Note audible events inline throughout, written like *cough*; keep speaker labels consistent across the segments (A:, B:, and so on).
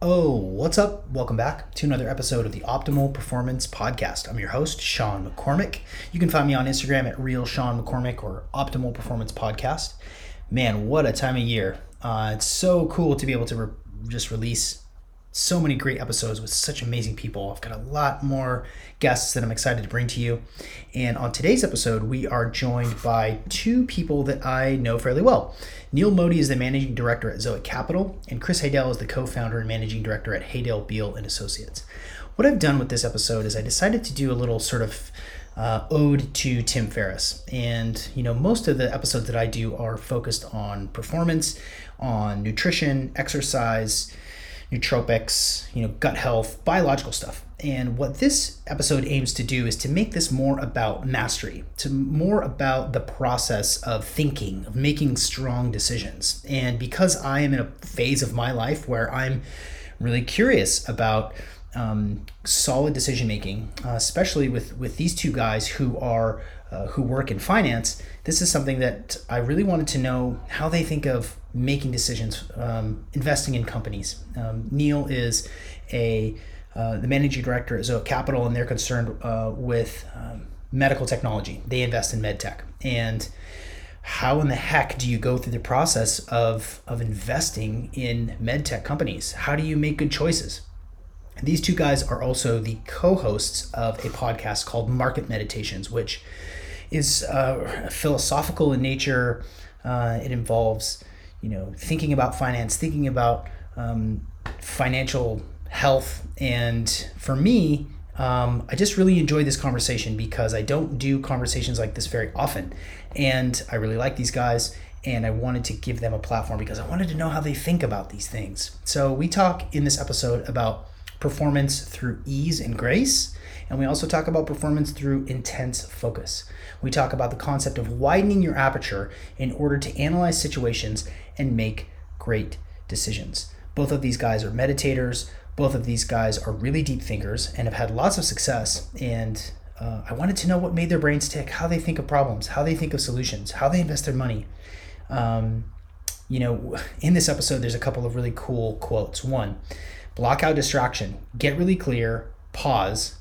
A: Oh, what's up? Welcome back to another episode of the Optimal Performance Podcast. I'm your host, Sean McCormick. You can find me on Instagram at Real Sean McCormick or Optimal Performance Podcast. Man, what a time of year! Uh, it's so cool to be able to re- just release so many great episodes with such amazing people. I've got a lot more guests that I'm excited to bring to you. And on today's episode, we are joined by two people that I know fairly well. Neil Modi is the managing director at Zoic Capital, and Chris Haydel is the co-founder and managing director at Haydel Beal and Associates. What I've done with this episode is I decided to do a little sort of uh, ode to Tim Ferriss. And, you know, most of the episodes that I do are focused on performance, on nutrition, exercise, nootropics, you know, gut health, biological stuff. And what this episode aims to do is to make this more about mastery, to more about the process of thinking, of making strong decisions. And because I am in a phase of my life where I'm really curious about um, solid decision making, uh, especially with with these two guys who are uh, who work in finance. This is something that I really wanted to know how they think of making decisions, um, investing in companies. Um, Neil is a uh, the managing director at Zoic Capital, and they're concerned uh, with um, medical technology. They invest in medtech, and how in the heck do you go through the process of of investing in medtech companies? How do you make good choices? these two guys are also the co-hosts of a podcast called Market Meditations, which is uh, philosophical in nature. Uh, it involves, you know, thinking about finance, thinking about um, financial health, and for me, um, I just really enjoy this conversation because I don't do conversations like this very often, and I really like these guys. And I wanted to give them a platform because I wanted to know how they think about these things. So, we talk in this episode about performance through ease and grace. And we also talk about performance through intense focus. We talk about the concept of widening your aperture in order to analyze situations and make great decisions. Both of these guys are meditators. Both of these guys are really deep thinkers and have had lots of success. And uh, I wanted to know what made their brains tick, how they think of problems, how they think of solutions, how they invest their money. Um, you know, in this episode, there's a couple of really cool quotes. One, block out distraction, get really clear, pause.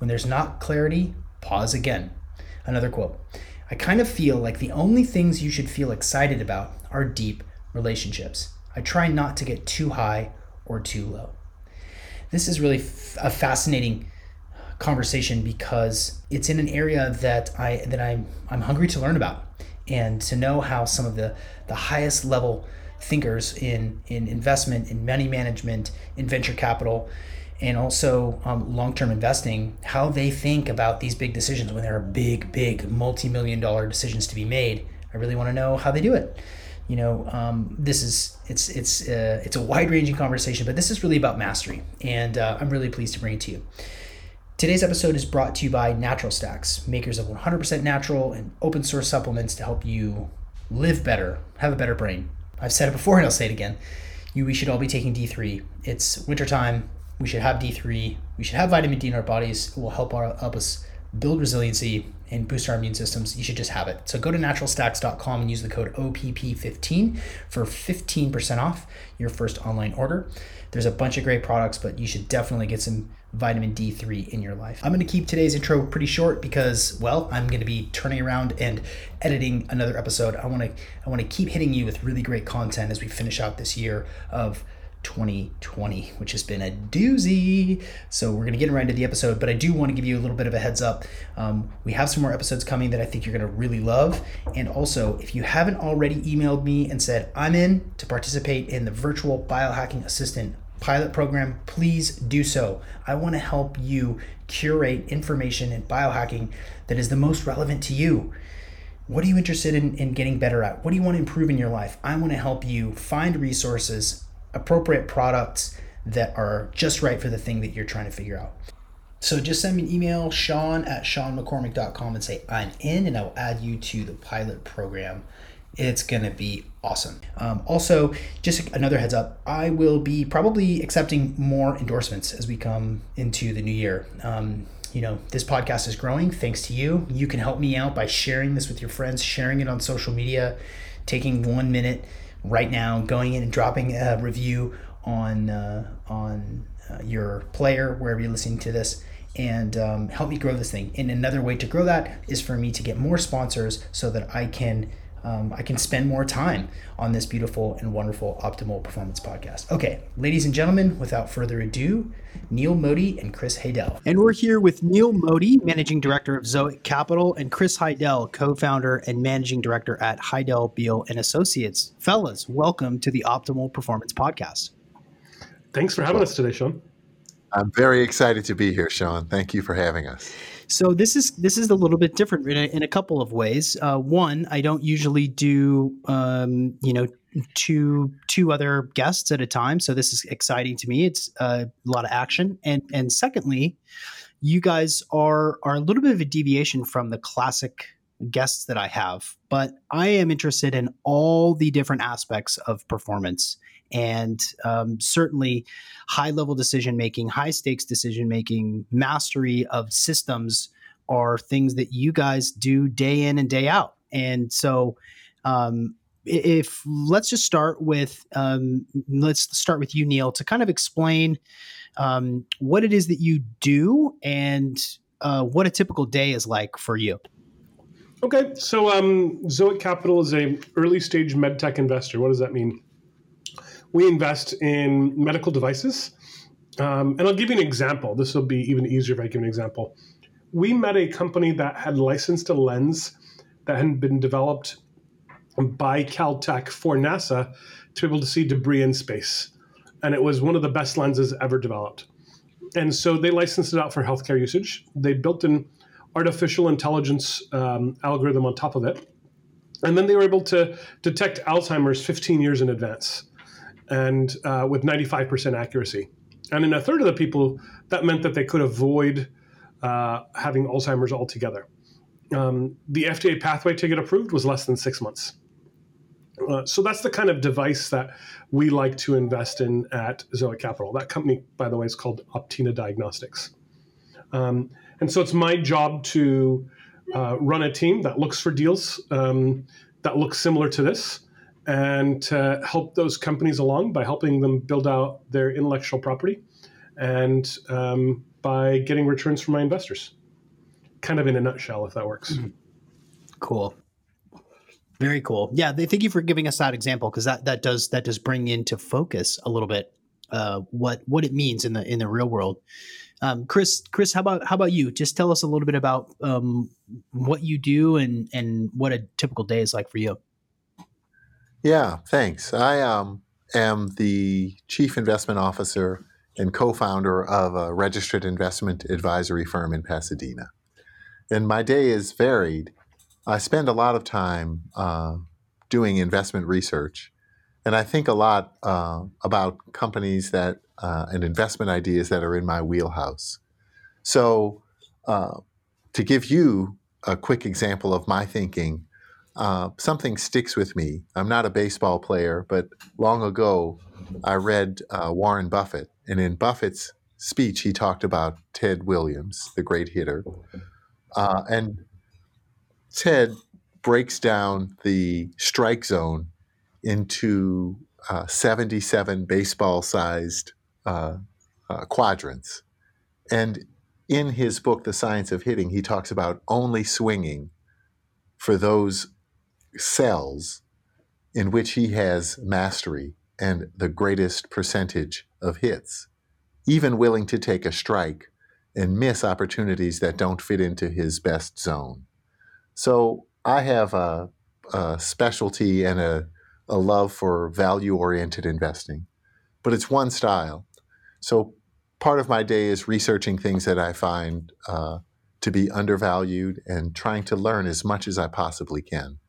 A: When there's not clarity, pause again. Another quote I kind of feel like the only things you should feel excited about are deep relationships. I try not to get too high or too low. This is really f- a fascinating conversation because it's in an area that I that I'm I'm hungry to learn about and to know how some of the the highest level thinkers in in investment, in money management, in venture capital, and also um, long-term investing, how they think about these big decisions when there are big, big multi-million dollar decisions to be made. I really want to know how they do it. You know, um, this is it's it's uh, it's a wide-ranging conversation, but this is really about mastery, and uh, I'm really pleased to bring it to you. Today's episode is brought to you by Natural Stacks, makers of 100% natural and open source supplements to help you live better, have a better brain. I've said it before and I'll say it again. You, we should all be taking D3. It's wintertime. We should have D3. We should have vitamin D in our bodies. It will help, our, help us build resiliency and boost our immune systems. You should just have it. So go to naturalstacks.com and use the code OPP15 for 15% off your first online order. There's a bunch of great products, but you should definitely get some vitamin D3 in your life. I'm going to keep today's intro pretty short because well, I'm going to be turning around and editing another episode. I want to I want to keep hitting you with really great content as we finish out this year of 2020, which has been a doozy. So we're going to get right into the episode, but I do want to give you a little bit of a heads up. Um, we have some more episodes coming that I think you're going to really love. And also, if you haven't already emailed me and said, I'm in to participate in the virtual biohacking assistant pilot program, please do so. I want to help you curate information in biohacking that is the most relevant to you. What are you interested in, in getting better at? What do you want to improve in your life? I want to help you find resources, appropriate products that are just right for the thing that you're trying to figure out. So just send me an email, Sean at SeanMcCormick.com, and say I'm in, and I'll add you to the pilot program. It's going to be awesome. Um, also, just another heads up I will be probably accepting more endorsements as we come into the new year. Um, you know, this podcast is growing thanks to you. You can help me out by sharing this with your friends, sharing it on social media, taking one minute right now, going in and dropping a review on uh, on uh, your player wherever you're listening to this and um, help me grow this thing. And another way to grow that is for me to get more sponsors so that I can um, I can spend more time on this beautiful and wonderful Optimal Performance podcast. Okay, ladies and gentlemen, without further ado, Neil Modi and Chris Heidel. And we're here with Neil Modi, Managing Director of Zoic Capital, and Chris Heidel, co-founder and Managing Director at Heidel Beal and Associates. Fellas, welcome to the Optimal Performance podcast.
B: Thanks for having us today, Sean.
C: I'm very excited to be here, Sean. Thank you for having us.
A: So this is this is a little bit different in a, in a couple of ways. Uh, one, I don't usually do um, you know two two other guests at a time, so this is exciting to me. It's uh, a lot of action, and and secondly, you guys are are a little bit of a deviation from the classic guests that I have, but I am interested in all the different aspects of performance and um, certainly high level decision making, high stakes decision making, mastery of systems are things that you guys do day in and day out. And so, um, if let's just start with um, let's start with you, Neil, to kind of explain um, what it is that you do and uh, what a typical day is like for you.
B: Okay, so um, Zoic Capital is a early stage medtech investor. What does that mean? We invest in medical devices, um, and I'll give you an example. This will be even easier if I give an example. We met a company that had licensed a lens that had been developed by Caltech for NASA to be able to see debris in space, and it was one of the best lenses ever developed. And so they licensed it out for healthcare usage. They built an artificial intelligence um, algorithm on top of it. And then they were able to detect Alzheimer's 15 years in advance and uh, with 95% accuracy. And in a third of the people, that meant that they could avoid uh, having Alzheimer's altogether. Um, the FDA pathway to get approved was less than six months. Uh, so that's the kind of device that we like to invest in at Zoic Capital. That company, by the way, is called Optina Diagnostics. Um, and so it's my job to uh, run a team that looks for deals um, that look similar to this and to help those companies along by helping them build out their intellectual property and um, by getting returns from my investors. Kind of in a nutshell, if that works. Mm-hmm.
A: Cool. Very cool. Yeah, thank you for giving us that example because that that does that does bring into focus a little bit uh, what what it means in the in the real world. Um, Chris, Chris, how about how about you? Just tell us a little bit about um, what you do and and what a typical day is like for you.
C: Yeah, thanks. I um, am the chief investment officer and co-founder of a registered investment advisory firm in Pasadena, and my day is varied. I spend a lot of time uh, doing investment research, and I think a lot uh, about companies that uh, and investment ideas that are in my wheelhouse. So, uh, to give you a quick example of my thinking, uh, something sticks with me. I'm not a baseball player, but long ago I read uh, Warren Buffett, and in Buffett's speech, he talked about Ted Williams, the great hitter. Uh, and Ted breaks down the strike zone into uh, 77 baseball sized uh, quadrants. And in his book, The Science of Hitting, he talks about only swinging for those cells in which he has mastery and the greatest percentage of hits, even willing to take a strike and miss opportunities that don't fit into his best zone. So I have a, a specialty and a, a love for value oriented investing, but it's one style. So part of my day is researching things that I find uh, to be undervalued and trying to learn as much as I possibly can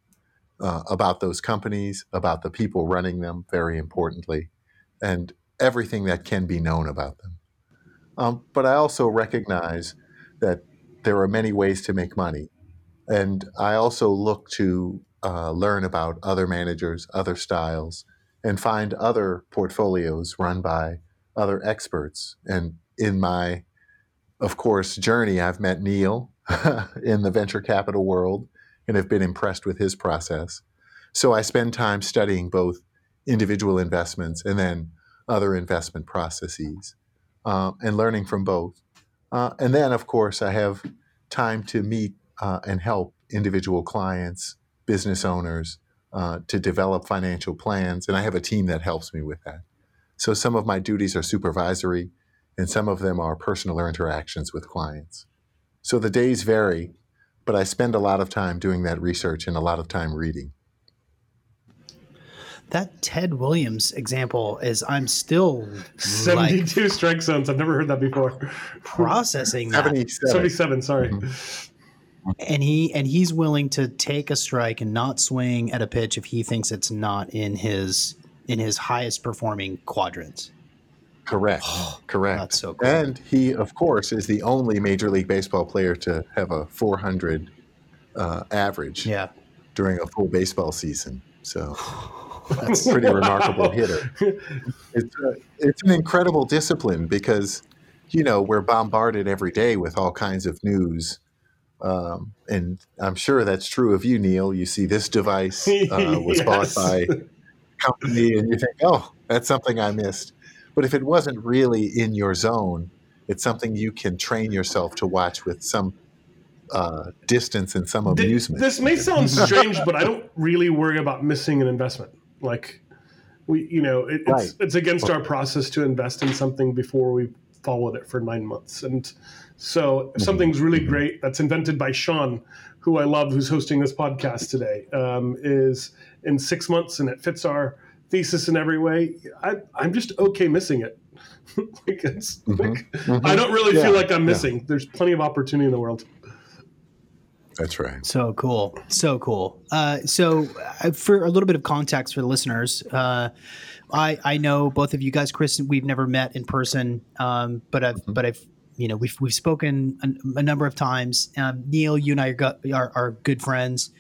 C: uh, about those companies, about the people running them, very importantly. And everything that can be known about them. Um, but I also recognize that there are many ways to make money. And I also look to uh, learn about other managers, other styles, and find other portfolios run by other experts. And in my, of course, journey, I've met Neil *laughs* in the venture capital world and have been impressed with his process. So I spend time studying both individual investments and then other investment processes uh, and learning from both. Uh, and then, of course, I have time to meet uh, and help individual clients, business owners uh, to develop financial plans. And I have a team that helps me with that. So some of my duties are supervisory, and some of them are personal interactions with clients. So the days vary, but I spend a lot of time doing that research and a lot of time reading.
A: That Ted Williams example is I'm still
B: 72 like, strike zones. I've never heard that before.
A: Processing that.
B: 77. 77 sorry.
A: Mm-hmm. And he and he's willing to take a strike and not swing at a pitch if he thinks it's not in his in his highest performing quadrants.
C: Correct. *gasps* Correct.
A: That's so cool.
C: And he, of course, is the only Major League Baseball player to have a 400 uh, average
A: yeah.
C: during a full baseball season. So *laughs* that's a pretty remarkable hitter. *laughs* It's, a, it's an incredible discipline because, you know, we're bombarded every day with all kinds of news. Um, and I'm sure that's true of you, Neil. You see this device uh, was *laughs* yes. bought by company and you think, oh, that's something I missed. But if it wasn't really in your zone, it's something you can train yourself to watch with some uh, distance and some amusement.
B: This may *laughs* sound strange, but I don't really worry about missing an investment. Like we, you know, it, right. it's it's against our process to invest in something before we followed it for nine months. And so if mm-hmm. something's really mm-hmm. great that's invented by Sean, who I love, who's hosting this podcast today, um, is in six months and it fits our thesis in every way, I, am just okay missing it. *laughs* like mm-hmm. like, mm-hmm. I don't really yeah. feel like I'm missing. Yeah. There's plenty of opportunity in the world.
C: That's right.
A: So cool. So cool. Uh, so, uh, for a little bit of context for the listeners, uh, I I know both of you guys, Chris. We've never met in person, um, but I've mm-hmm. but I've you know we've we've spoken a, a number of times. Um, Neil, you and I are, are, are good friends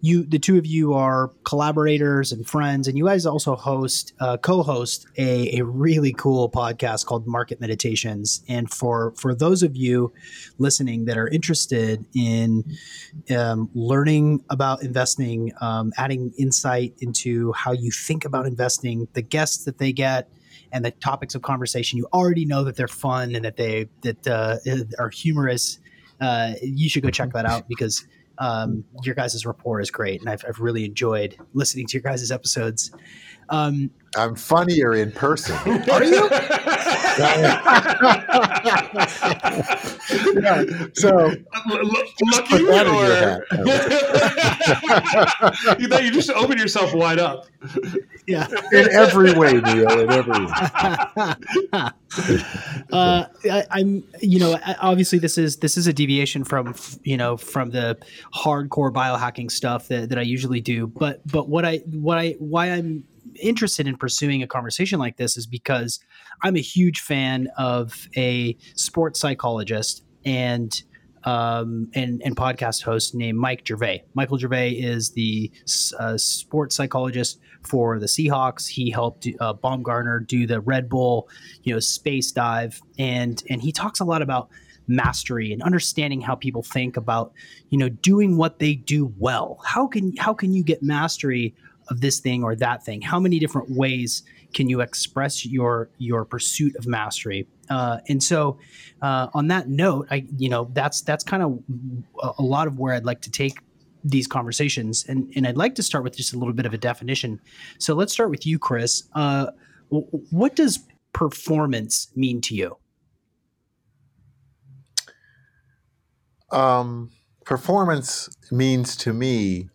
A: you the two of you are collaborators and friends and you guys also host uh, co-host a, a really cool podcast called market meditations and for for those of you listening that are interested in um, learning about investing um, adding insight into how you think about investing the guests that they get and the topics of conversation you already know that they're fun and that they that uh, are humorous uh, you should go check that out because um, your guys' rapport is great, and I've, I've really enjoyed listening to your guys' episodes. Um,
C: I'm funnier in person. *laughs*
A: Are you? *laughs*
C: yeah. So
B: lucky *laughs* you, or you thought you just open yourself wide up.
A: Yeah,
C: in every way, Neil. In every way.
A: uh, I, I'm, you know, obviously this is this is a deviation from you know from the hardcore biohacking stuff that, that I usually do. But but what I what I why I'm interested in pursuing a conversation like this is because I'm a huge fan of a sports psychologist and um, and, and podcast host named Mike Gervais. Michael Gervais is the uh, sports psychologist for the Seahawks. He helped uh, Baumgartner do the Red Bull, you know, space dive, and and he talks a lot about mastery and understanding how people think about you know doing what they do well. How can how can you get mastery of this thing or that thing? How many different ways can you express your your pursuit of mastery? Uh, and so, uh, on that note, I you know that's that's kind of a, lot of where I'd like to take these conversations, and and I'd like to start with just a little bit of a definition. So let's start with you, Chris. Uh, what does performance mean to you?
C: Um, performance means to me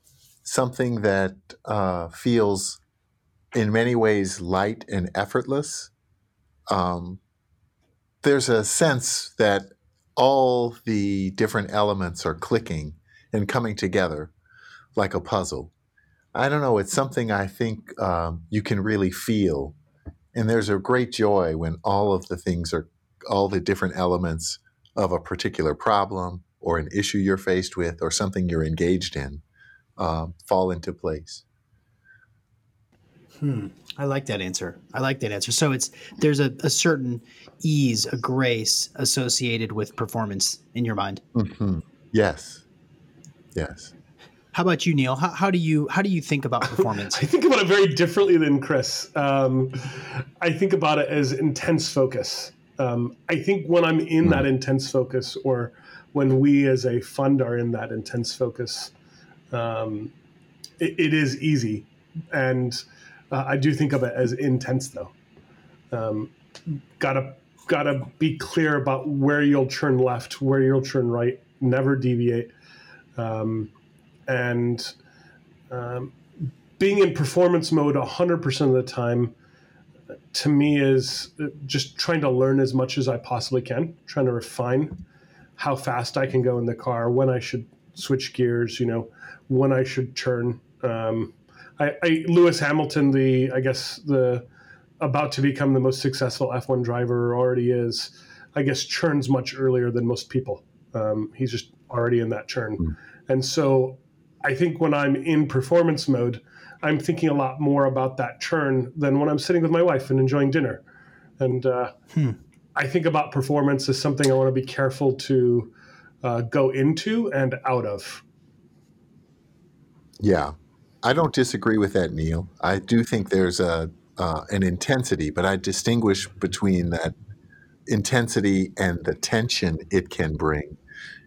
C: something that uh, feels in many ways light and effortless. Um, there's a sense that all the different elements are clicking and coming together like a puzzle. I don't know. It's something I think um, you can really feel And there's a great joy when all of the things are, all the different elements of a particular problem or an issue you're faced with or something you're engaged in um, fall into place.
A: Hmm. I like that answer. I like that answer. So it's there's a, a certain ease, a grace associated with performance in your mind.
C: Mm-hmm. Yes. Yes.
A: How about you, Neil? How, how do you how do you think about *laughs* performance?
B: I think about it very differently than Chris. Um, I think about it as intense focus. Um, I think when I'm in mm. that intense focus, or when we as a fund are in that intense focus, um, it, it is easy, and uh, I do think of it as intense though. Um, gotta gotta be clear about where you'll turn left, where you'll turn right. Never deviate, um, and um, being in performance mode 100% of the time to me is just trying to learn as much as I possibly can, trying to refine how fast I can go in the car, when I should switch gears, you know, when I should turn. Um, I, I, Lewis Hamilton, the I guess the about to become the most successful F1 driver already is, I guess churns much earlier than most people. Um, he's just already in that churn, mm. and so I think when I'm in performance mode, I'm thinking a lot more about that churn than when I'm sitting with my wife and enjoying dinner. And uh, hmm. I think about performance as something I want to be careful to uh, go into and out of.
C: Yeah, I don't disagree with that, Neil. I do think there's a uh, an intensity, but I distinguish between that intensity and the tension it can bring,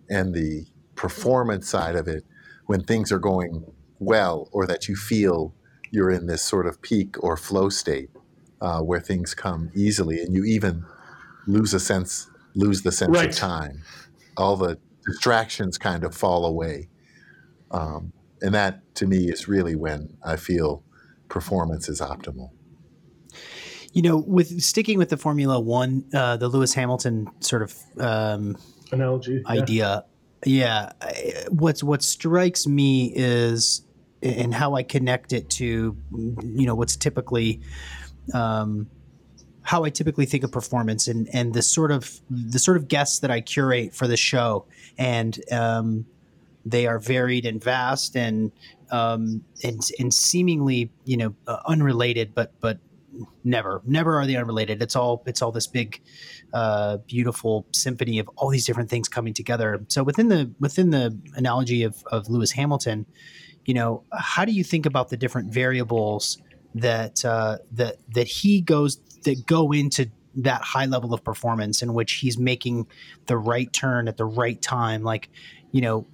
C: and the performance side of it when things are going well, or that you feel you're in this sort of peak or flow state uh, where things come easily, and you even lose a sense, lose the sense right. of time. All the distractions kind of fall away. Um, and that to me is really when I feel performance is optimal.
A: You know, with sticking with the Formula One, uh, the Lewis Hamilton sort of um,
B: analogy
A: idea, yeah. yeah. What's what strikes me is, and how I connect it to, you know, what's typically. Um, how I typically think of performance and and the sort of the sort of guests that I curate for the show and um, they are varied and vast and um, and and seemingly you know uh, unrelated but but never never are they unrelated. It's all it's all this big uh, beautiful symphony of all these different things coming together. So within the within the analogy of, of lewis hamilton you know how do you think about the different variables that uh, that that he goes that go into that high level of performance in which he's making the right turn at the right time? Like you know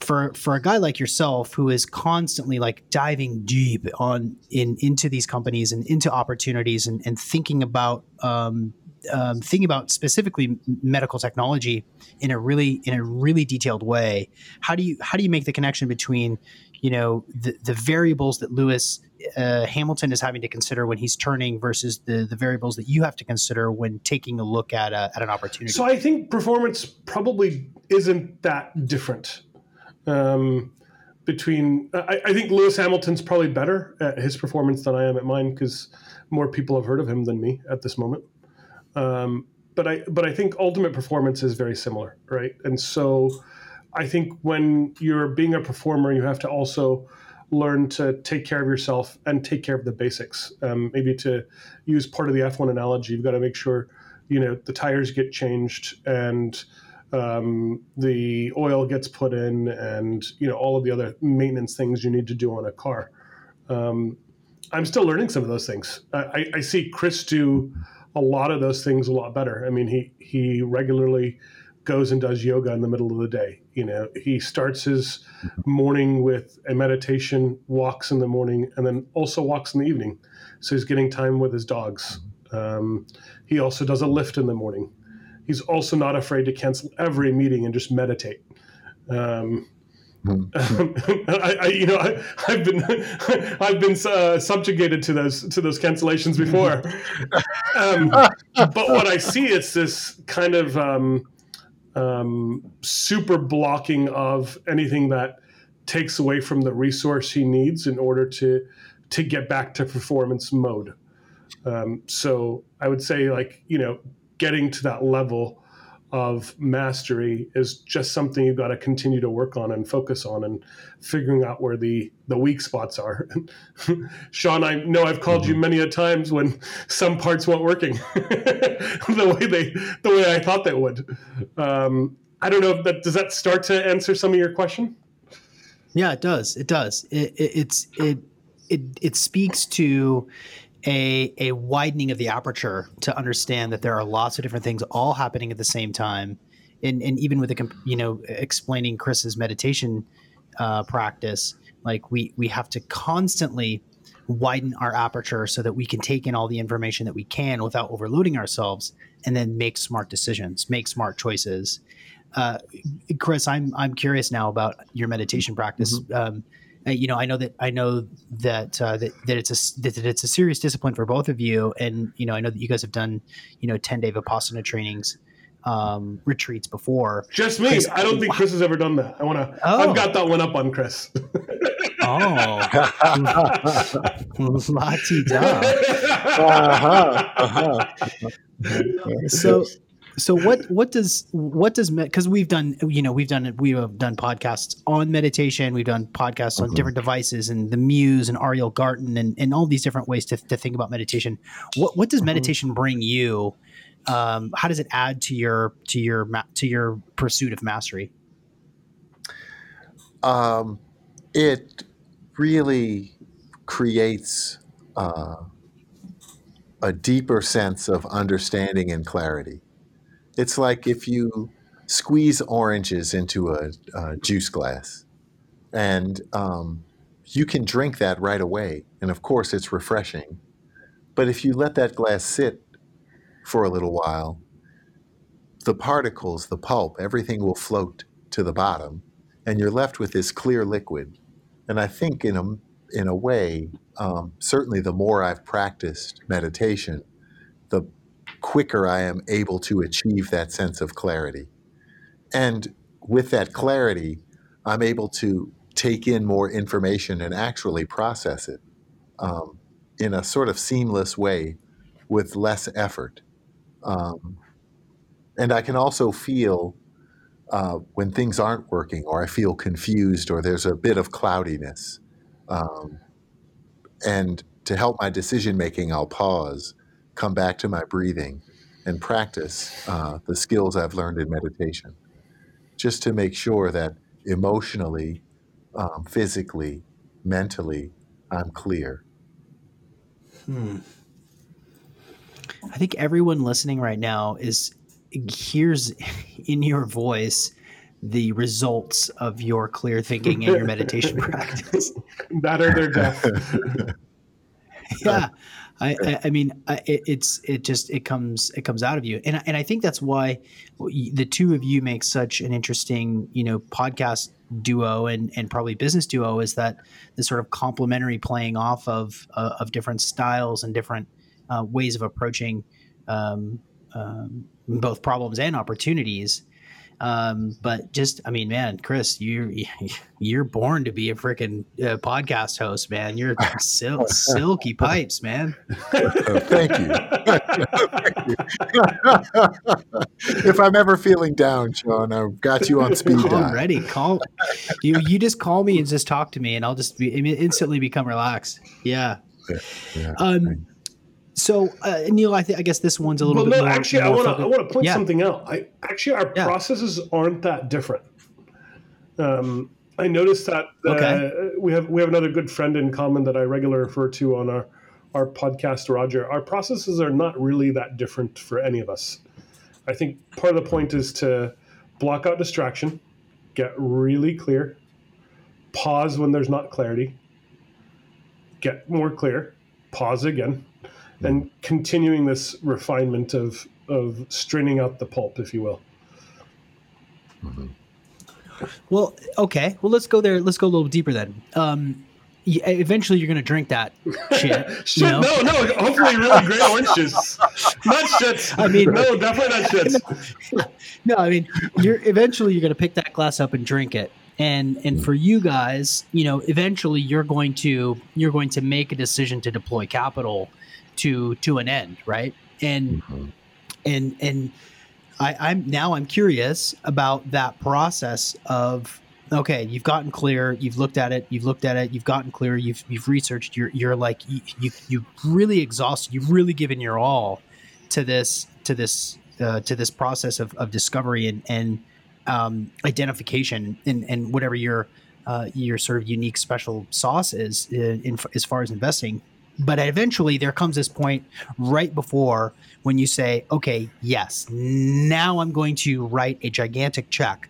A: for for a guy like yourself who is constantly like diving deep on in into these companies and into opportunities and, and thinking about um, um, thinking about specifically medical technology in a really in a really detailed way how do you how do you make the connection between you know the, the variables that lewis uh, hamilton is having to consider when he's turning versus the the variables that you have to consider when taking a look at a, at an opportunity?
B: So i think performance probably isn't that different um, between I, I, think lewis hamilton's probably better at his performance than i am at mine because more people have heard of him than me at this moment um, but I but I think ultimate performance is very similar, right? And so I think when you're being a performer, you have to also learn to take care of yourself and take care of the basics. Um, maybe to use part of the F1 analogy, you've got to make sure you know the tires get changed and um, the oil gets put in, and you know all of the other maintenance things you need to do on a car. Um, I'm still learning some of those things. I, I see Chris do a lot of those things a lot better. I mean, he he regularly goes and does yoga in the middle of the day. You know, he starts his morning with a meditation, walks in the morning, and then also walks in the evening. So he's getting time with his dogs. Um, he also does a lift in the morning. He's also not afraid to cancel every meeting and just meditate. Um, *laughs* I, I, you know, I, have been, *laughs* I've been uh, subjugated to those to those cancellations before. *laughs* um, but what I see is this kind of um, um, super blocking of anything that takes away from the resource he needs in order to to get back to performance mode. Um, so I would say, like, you know, getting to that level of mastery is just something you've got to continue to work on and focus on and figuring out where the the weak spots are. *laughs* Sean i know i've called mm-hmm. you many a times when some parts weren't working *laughs* the way they the way i thought they would. Um, i don't know if that does that start to answer some of your question?
A: Yeah it does. It does. It, it it's it it it speaks to a a widening of the aperture to understand that there are lots of different things all happening at the same time, and and even with the you know explaining Chris's meditation uh, practice, like we we have to constantly widen our aperture so that we can take in all the information that we can without overloading ourselves, and then make smart decisions, make smart choices. Uh, Chris, I'm I'm curious now about your meditation practice. Mm-hmm. Um, uh, you know, I know that I know that uh, that that it's a that it's a serious discipline for both of you, and you know, I know that you guys have done you know ten day vipassana trainings um, retreats before.
B: Just me. Chris, I don't think Chris has ever done that. I want to. Oh. I've got that one up on Chris.
A: oh, *laughs* Lati. Uh-huh. Uh-huh. So so what what does what does because we've done you know we've done we have done podcasts on meditation we've done podcasts on mm-hmm. different devices and the muse and ariel garten and, and all these different ways to, to think about meditation what what does mm-hmm. meditation bring you um, how does it add to your to your to your pursuit of mastery
C: um, it really creates uh, a deeper sense of understanding and clarity it's like if you squeeze oranges into a, a juice glass, and um, you can drink that right away. And of course, it's refreshing. But if you let that glass sit for a little while, the particles, the pulp, everything will float to the bottom, and you're left with this clear liquid. And I think, in a in a way, um, certainly the more I've practiced meditation, the quicker I am able to achieve that sense of clarity. And with that clarity, I'm able to take in more information and actually process it um, in a sort of seamless way with less effort. Um, and I can also feel uh, when things aren't working, or I feel confused, or there's a bit of cloudiness. Um, and to help my decision making, I'll pause come back to my breathing and practice uh, the skills I've learned in meditation, just to make sure that emotionally, um, physically, mentally, I'm clear.
A: Hmm. I think everyone listening right now is hears *laughs* in your voice the results of your clear thinking and your meditation *laughs* practice.
B: that or their death.
A: yeah. I, I, mean, I, it's it just it comes it comes out of you, and and I think that's why the two of you make such an interesting you know podcast duo and and probably business duo is that the sort of complementary playing off of uh, of different styles and different uh, ways of approaching um, um, both problems and opportunities um, but just, I mean, man, Chris, you're *laughs* you're born to be a freaking uh, podcast host, man. You're sil- *laughs* silky pipes, man.
C: Thank you. if I'm ever feeling down, Sean, I've got you on speed dial.
A: Already, call you. You just call me and just talk to me, and I'll just be instantly become relaxed. Yeah. yeah, yeah. Um, so, uh, Neil, I, th- I guess this one's a little well, bit no, more.
B: Actually, more I want to I want to point yeah. something out. I actually our yeah. processes aren't that different. Um, I noticed that uh, okay. we have we have another good friend in common that I regularly refer to on our our podcast, Roger. Our processes are not really that different for any of us. I think part of the point is to block out distraction, get really clear, pause when there's not clarity, get more clear, pause again, and continuing this refinement of of straining out the pulp, if you will.
A: Mm-hmm. Well, okay. Well, let's go there. Let's go a little deeper then. Um, eventually, you're going to drink that *laughs* shit.
B: shit? No, no. Hopefully, really great orange juice. Not shit. I mean, no, definitely not shit. *laughs*
A: no, I mean, you're eventually you're going to pick that glass up and drink it. And and for you guys, you know, eventually you're going to you're going to make a decision to deploy capital to to an end, right? And
C: Mm-hmm.
A: and and I, I'm now I'm curious about that process of okay, you've gotten clear, you've looked at it, you've looked at it, you've gotten clear, you've you've researched, you're you're like you you, you really exhausted, you've really given your all to this to this uh, to this process of, of discovery and and um, identification and and whatever your uh, your sort of unique special sauce is in, in as far as investing. But eventually, there comes this point right before when you say, "Okay, yes, now I'm going to write a gigantic check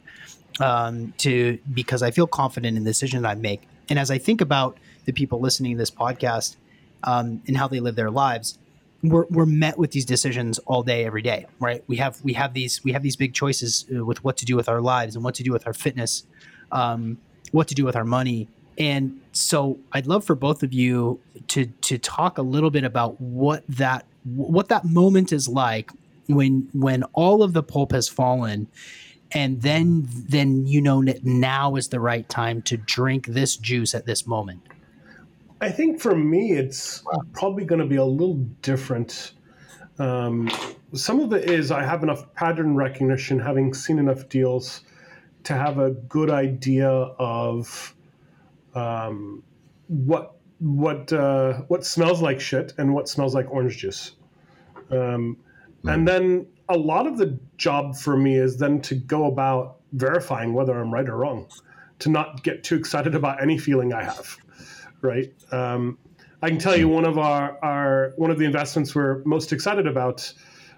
A: um, to because I feel confident in the decision that I make." And as I think about the people listening to this podcast um, and how they live their lives, we're, we're met with these decisions all day, every day, right? We have we have these we have these big choices uh, with what to do with our lives and what to do with our fitness, um, what to do with our money, and so I'd love for both of you to to talk a little bit about what that what that moment is like when when all of the pulp has fallen and then then you know that now is the right time to drink this juice at this moment
B: I think for me, it's probably going to be a little different. Um, some of it is I have enough pattern recognition, having seen enough deals, to have a good idea of um, what what uh, what smells like shit and what smells like orange juice. Um, and then a lot of the job for me is then to go about verifying whether I'm right or wrong, to not get too excited about any feeling I have right? Um, I can tell you one of our, our one of the investments we're most excited about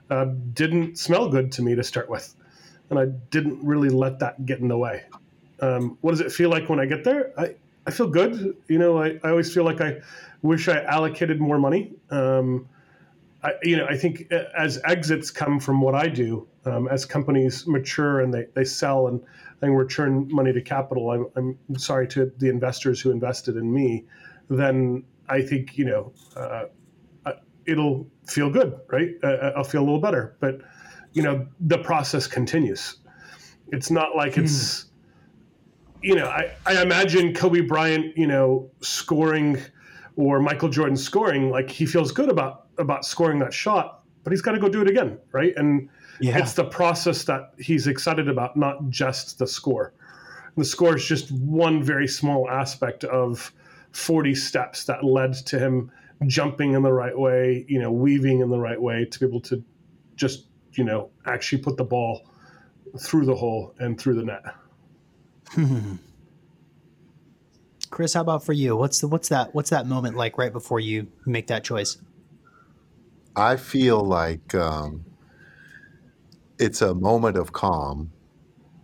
B: uh, didn't smell good to me to start with, and I didn't really let that get in the way. Um, what does it feel like when I get there? I, I feel good. You know, I, I always feel like I wish I allocated more money. Um, I, you know, I think as exits come from what I do, um, as companies mature and they, they sell and, and return money to capital, I'm, I'm sorry to the investors who invested in me, then I think, you know, uh, it'll feel good, right? Uh, I'll feel a little better. But, you know, the process continues. It's not like it's, you know, I, I imagine Kobe Bryant, you know, scoring or Michael Jordan scoring, like he feels good about about scoring that shot, but he's got to go do it again, right? And
A: Yeah.
B: it's the process that he's excited about, not just the score. The score is just one very small aspect of 40 steps that led to him jumping in the right way, you know, weaving in the right way to be able to just, you know, actually put the ball through the hole and through the net. *laughs*
A: chris how about for you what's the what's that what's that moment like right before you make that choice
C: I feel like um, it's a moment of calm.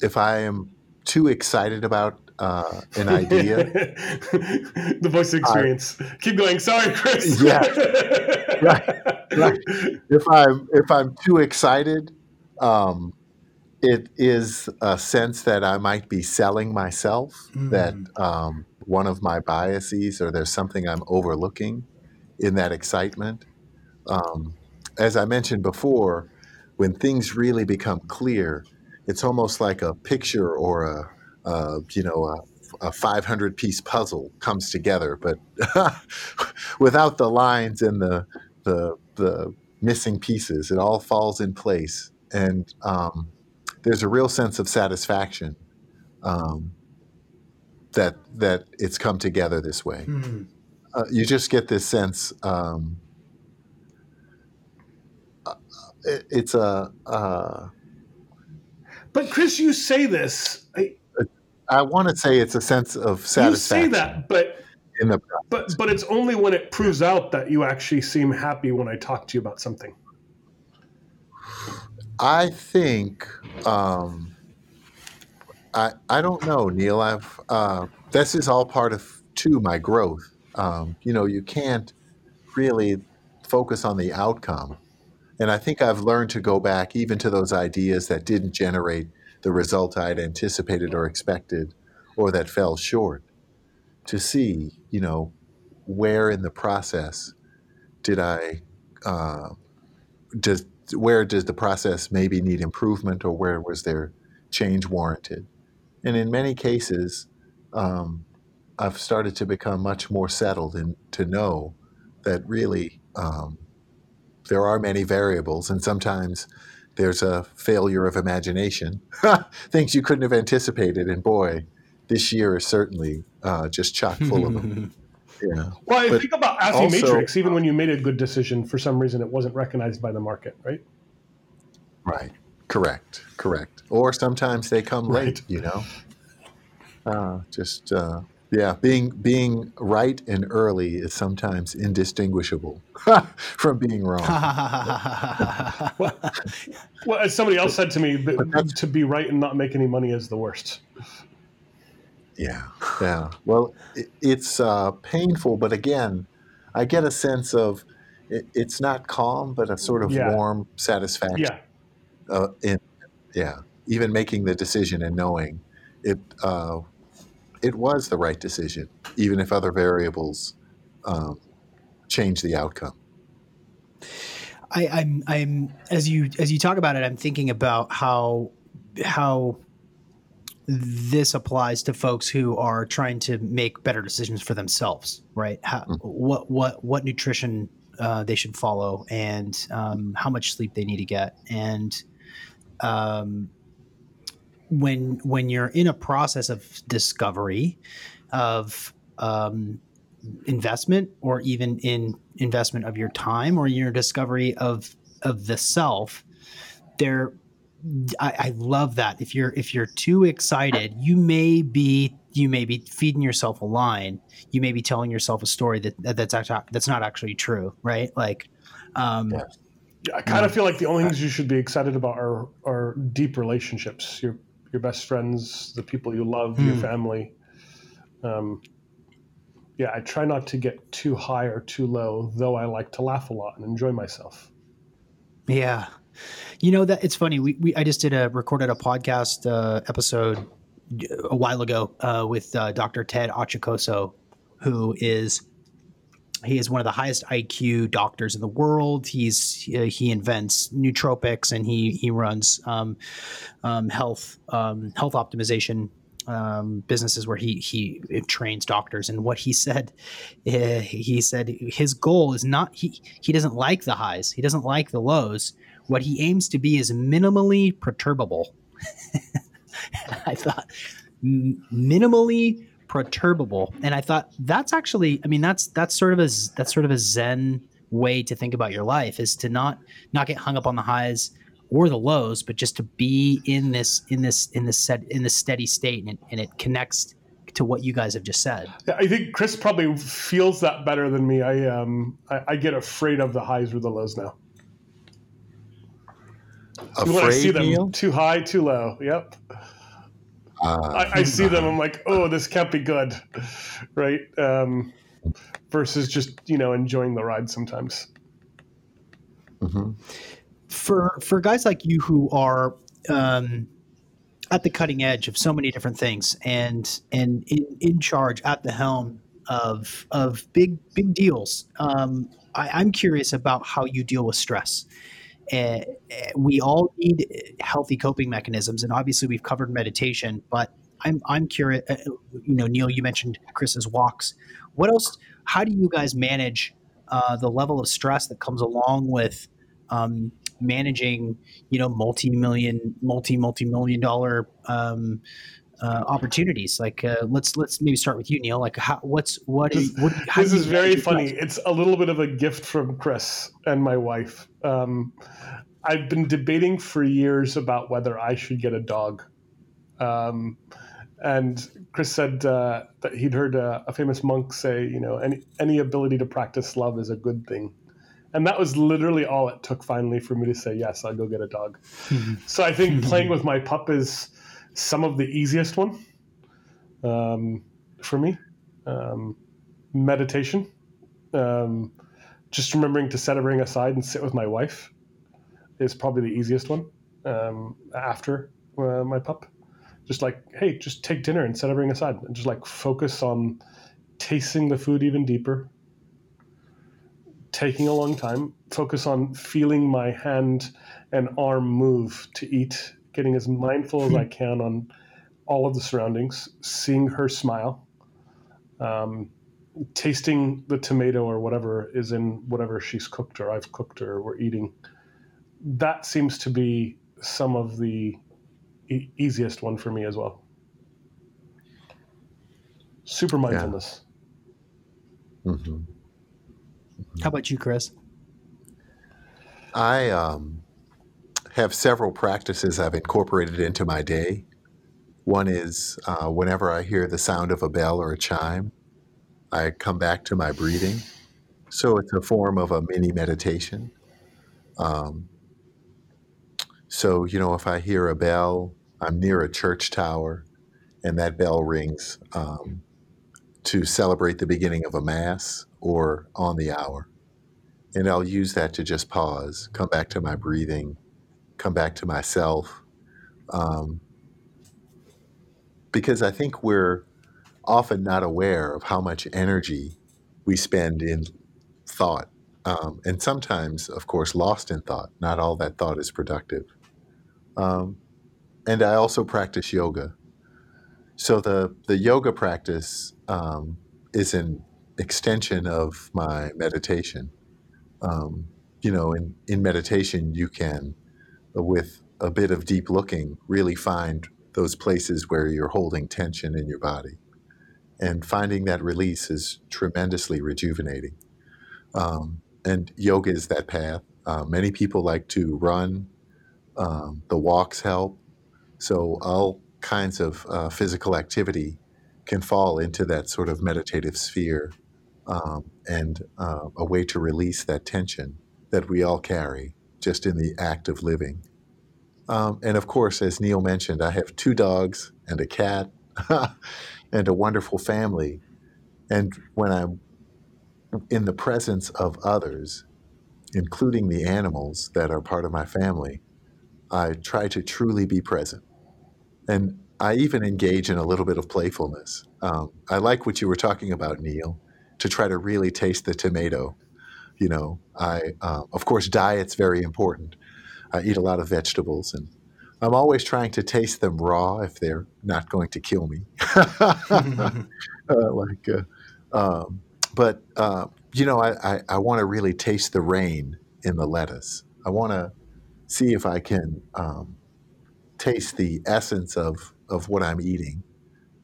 C: If I am too excited about uh, an idea, *laughs*
B: the voice experience. Keep going. Sorry, Chris.
C: Yeah. Right, right. *laughs* if I'm if I'm too excited, um, it is a sense that I might be selling myself. That um, one of my biases, or there's something I'm overlooking in that excitement. Um, as I mentioned before, when things really become clear, it's almost like a picture or a, a you know a, a 500 piece puzzle comes together, but *laughs* without the lines and the the the missing pieces, it all falls in place, and um, there's a real sense of satisfaction um, that that it's come together this way. Uh, you just get this sense. Um, uh, it, it's a. Uh,
B: But Chris, you say this. I,
C: I want to say it's a sense of satisfaction.
B: you say that, but
C: in the
B: but but it's only when it proves out that you actually seem happy when I talk to you about something.
C: I think um, I I don't know, Neil. I've uh, this is all part of too my growth. Um, you know, you can't really focus on the outcome, and I think I've learned to go back even to those ideas that didn't generate the result I'd anticipated or expected, or that fell short, to see, you know, where in the process did I uh, where does the process maybe need improvement or where was there change warranted and in many cases um, i've started to become much more settled and to know that really um, there are many variables, and sometimes there's a failure of imagination, *laughs* things you couldn't have anticipated. And boy, this year is certainly uh, just chock full of them. *laughs* Yeah.
B: Well, I
C: But
B: think about
C: also-
B: Matrix. Even when you made a good decision, for some reason it wasn't recognized by the market, right?
C: Right. Correct. Correct. Or sometimes they come
B: Right.
C: late. You know. Uh, just uh, yeah, being being right and early is sometimes indistinguishable *laughs* from being wrong. *laughs*
B: Well, as somebody else said to me, that to be right and not make any money is the worst.
C: Yeah, yeah. Well, it, it's uh, painful, but again, I get a sense of it, it's not calm, but a sort of
B: Yeah.
C: warm satisfaction.
B: Yeah,
C: Uh, in yeah, even making the decision and knowing it, uh, it was the right decision, even if other variables um, change the outcome.
A: I, I'm I'm as you as you talk about it, I'm thinking about how how this applies to folks who are trying to make better decisions for themselves, right? How, What what what nutrition uh, they should follow, and um, how much sleep they need to get, and um, when when you're in a process of discovery of um, investment or even in investment of your time or your discovery of of the self there I, I love that if you're if you're too excited you may be you may be feeding yourself a line you may be telling yourself a story that, that that's actually that's not actually true right like um
C: Yeah.
B: I kind of feel like the only things you should be excited about are are deep relationships. Your your best friends, the people you love, your
A: Hmm.
B: family. Um, yeah, I try not to get too high or too low, though I like to laugh a lot and enjoy myself.
A: Yeah. You know that it's funny. We, we I just did a recorded a podcast uh, episode a while ago uh, with uh, Dr. Ted Achacoso, who is he is one of the highest IQ doctors in the world. He's uh, he invents nootropics and he he runs um, um, health um, health optimization um, businesses where he he trains doctors. And what he said, uh, he said his goal is not he he doesn't like the highs, he doesn't like the lows. What he aims to be is minimally perturbable. *laughs* I thought minimally perturbable, and I thought that's actually, I mean, that's that's sort of a that's sort of a Zen way to think about your life is to not not get hung up on the highs or the lows, but just to be in this in this in this set in this steady state, and it, and it connects to what you guys have just said.
B: I think Chris probably feels that better than me. I um I, I get afraid of the highs or the lows now. When I see them
C: Neil?
B: too high, too low. Yep.
C: Uh,
B: I, I see them. I'm like, oh, this can't be good, right? Um, versus just you know enjoying the ride sometimes.
C: mhm.
A: for for guys like you who are um, at the cutting edge of so many different things and and in, in charge at the helm of of big big deals um, I, i'm curious about how you deal with stress uh, we all need healthy coping mechanisms and obviously we've covered meditation but i'm i'm curious you know neil you mentioned chris's walks. What else how do you guys manage uh, the level of stress that comes along with um, managing you know multi-million multi multi-million dollar um, uh, opportunities like uh, let's let's maybe start with you neil like how, what's what,
B: This,
A: what how
B: this is very funny. It's a little bit of a gift from Chris and my wife. Um, I've been debating for years about whether I should get a dog. Um, and Chris said uh, that he'd heard uh, a famous monk say, you know, any any ability to practice love is a good thing. And that was literally all it took finally for me to say, yes, I'll go get a dog. So I think playing *laughs* with my pup is some of the easiest one um, for me. Um, meditation, um, just remembering to set everything aside and sit with my wife is probably the easiest one um, after uh, my pup. Just like, hey, just take dinner and set everything aside and just like focus on tasting the food even deeper, taking a long time, focus on feeling my hand and arm move to eat, getting as mindful as I can on all of the surroundings, seeing her smile, um, tasting the tomato or whatever is in whatever she's cooked or I've cooked or we're eating. That seems to be some of the e- easiest one for me as well. Super mindfulness.
C: hmm
A: How about you, Chris?
C: I um, have several practices I've incorporated into my day. One is uh, whenever I hear the sound of a bell or a chime, I come back to my breathing. So it's a form of a mini meditation. Um, so, you know, if I hear a bell, I'm near a church tower, and that bell rings um, to celebrate the beginning of a mass or on the hour. And I'll use that to just pause, come back to my breathing, come back to myself. Um, because I think we're often not aware of how much energy we spend in thought. Um, and sometimes, of course, lost in thought. Not all that thought is productive. Um, and I also practice yoga. So the, the yoga practice um, is an extension of my meditation. Um, you know, in, in meditation, you can, with a bit of deep looking, really find those places where you're holding tension in your body. And finding that release is tremendously rejuvenating. Um, and yoga is that path. Uh, many people like to run, um, the walks help. So, all kinds of uh, physical activity can fall into that sort of meditative sphere um, and uh, a way to release that tension that we all carry just in the act of living. Um, and of course, as Neil mentioned, I have two dogs and a cat *laughs* and a wonderful family. And when I'm in the presence of others, including the animals that are part of my family, I try to truly be present. And I even engage in a little bit of playfulness. Um, I like what you were talking about, Neil, to try to really taste the tomato. You know, I, uh, of course, diet's very important. I eat a lot of vegetables and I'm always trying to taste them raw if they're not going to kill me. *laughs* uh, like, uh, um, but uh, you know, I, I, I want to really taste the rain in the lettuce. I want to see if I can um, taste the essence of of what I'm eating,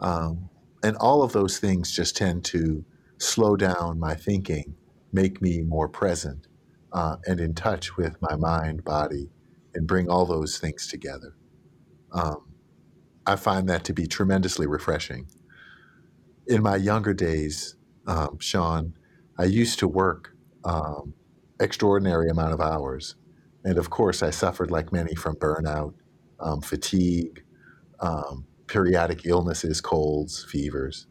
C: um, and all of those things just tend to slow down my thinking, make me more present, uh, and in touch with my mind, body, and bring all those things together. Um, I find that to be tremendously refreshing. In my younger days, um, Sean, I used to work um, extraordinary amount of hours, and of course, I suffered like many from burnout, um, fatigue, um, periodic illnesses, colds, fevers.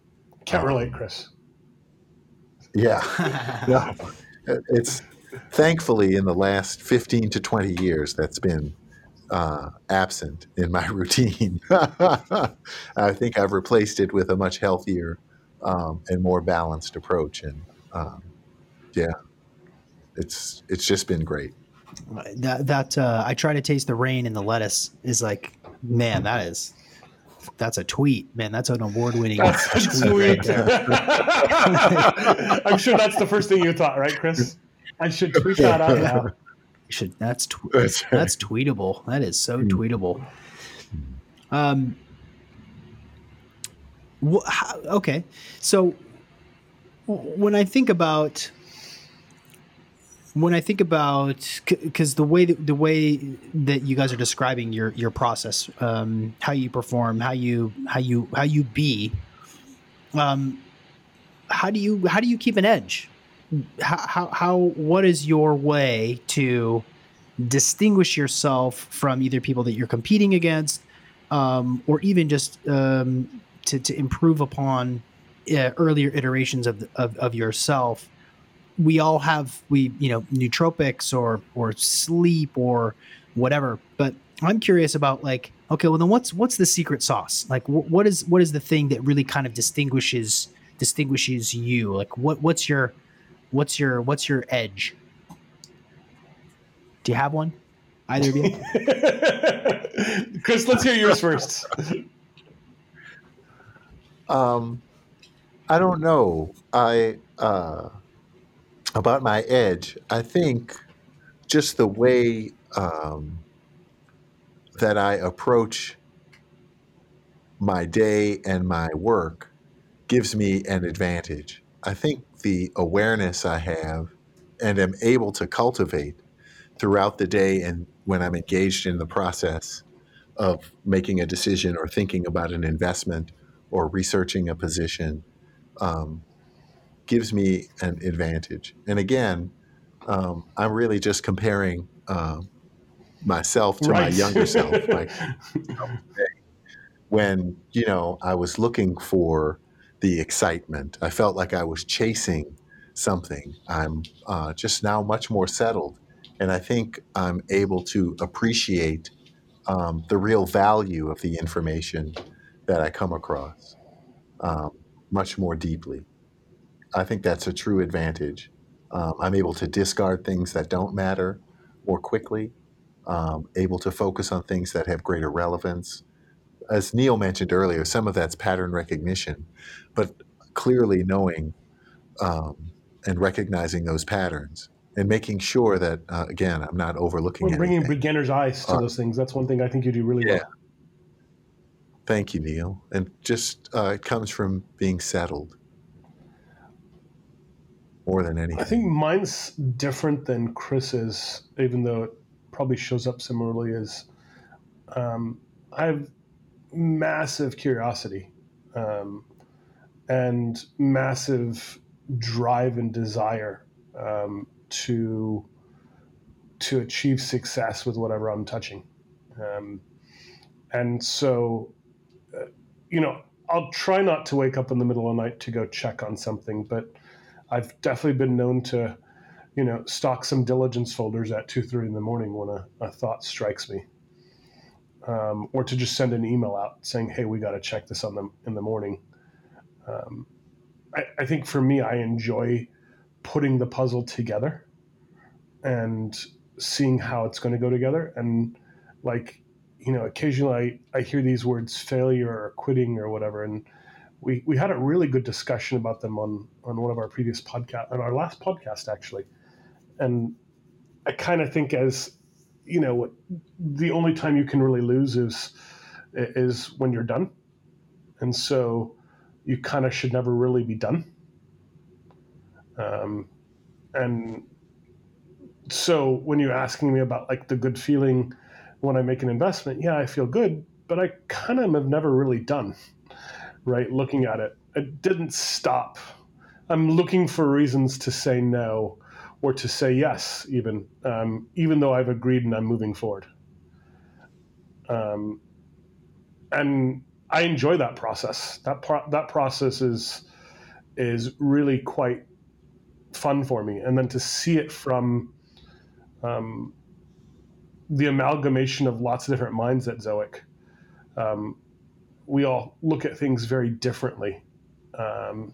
B: Can't
C: Um,
B: relate, Chris.
C: Yeah, *laughs* no, it's thankfully in the last 15 to 20 years that's been uh, absent in my *laughs* routine. I think I've replaced it with a much healthier um, and more balanced approach, and um, yeah, it's it's just been great.
A: that that uh, I try to taste the rain in the lettuce is like, man, that is that's a tweet, man. That's an award winning
B: That's
A: tweet right *laughs*
B: I'm sure that's the first thing you thought, right, Chris? I should tweet that out now. *laughs*
A: You should that's tw-
C: That's right.
A: that's tweetable. That is so
C: Mm.
A: tweetable. Um. wh- how, okay, so w- when I think about when I think about because the way that, the way that you guys are describing your your process, um, how you perform, how you how you how you be, um, how do you how do you keep an edge? How, how how what is your way to distinguish yourself from either people that you're competing against, um, or even just um, to to improve upon uh, earlier iterations of, of of yourself? we all have we you know nootropics or or sleep or whatever but i'm curious about like okay well then what's what's the secret sauce like wh- what is what is the thing that really kind of distinguishes distinguishes you like what what's your what's your what's your edge do you have one either of you *laughs*
B: Chris, let's hear yours first.
C: Um, I don't know. I uh, about my edge. I think just the way um, that I approach my day and my work gives me an advantage. I think the awareness I have and am able to cultivate throughout the day and when I'm engaged in the process of making a decision or thinking about an investment or researching a position um, gives me an advantage. And again, um, I'm really just comparing um, myself to my younger self. *laughs* Like when you know I was looking for the excitement, I felt like I was chasing something. I'm uh, just now much more settled, and I think I'm able to appreciate um, the real value of the information that I come across um, much more deeply. I think that's a true advantage. Um, I'm able to discard things that don't matter more quickly, um, able to focus on things that have greater relevance. As Neil mentioned earlier, some of that's pattern recognition, but clearly knowing um, and recognizing those patterns and making sure that, uh, again, I'm not overlooking
B: We're bringing
C: anything.
B: beginner's eyes to
C: Uh,
B: those things. That's one thing I think you do really
C: Yeah.
B: well.
C: Thank you, Neil. And just uh, it comes from being settled more than anything.
B: I think mine's different than Chris's, even though it probably shows up similarly. Is um, I have massive curiosity um, and massive drive and desire um, to to achieve success with whatever I'm touching, um, and so uh, you know I'll try not to wake up in the middle of the night to go check on something, but I've definitely been known to, you know, stock some diligence folders at two, three in the morning when a, a thought strikes me, um, or to just send an email out saying, "Hey, we got to check this on them in the morning." Um, I, I think for me, I enjoy putting the puzzle together and seeing how it's going to go together, and like, you know, occasionally I, I hear these words failure or quitting or whatever, and we, we had a really good discussion about them on, on one of our previous podcast, on our last podcast actually. And I kind of think as, you know, the only time you can really lose is, is when you're done. And so you kind of should never really be done. Um, and so when you're asking me about like the good feeling when I make an investment, yeah, I feel good, but I kind of have never really done right? Looking at it, it didn't stop. I'm looking for reasons to say no or to say yes, even um, even though I've agreed and I'm moving forward. Um, and I enjoy that process. That pro- that process is is really quite fun for me. And then to see it from um, the amalgamation of lots of different minds at Zoic. Um, we all look at things very differently. Um,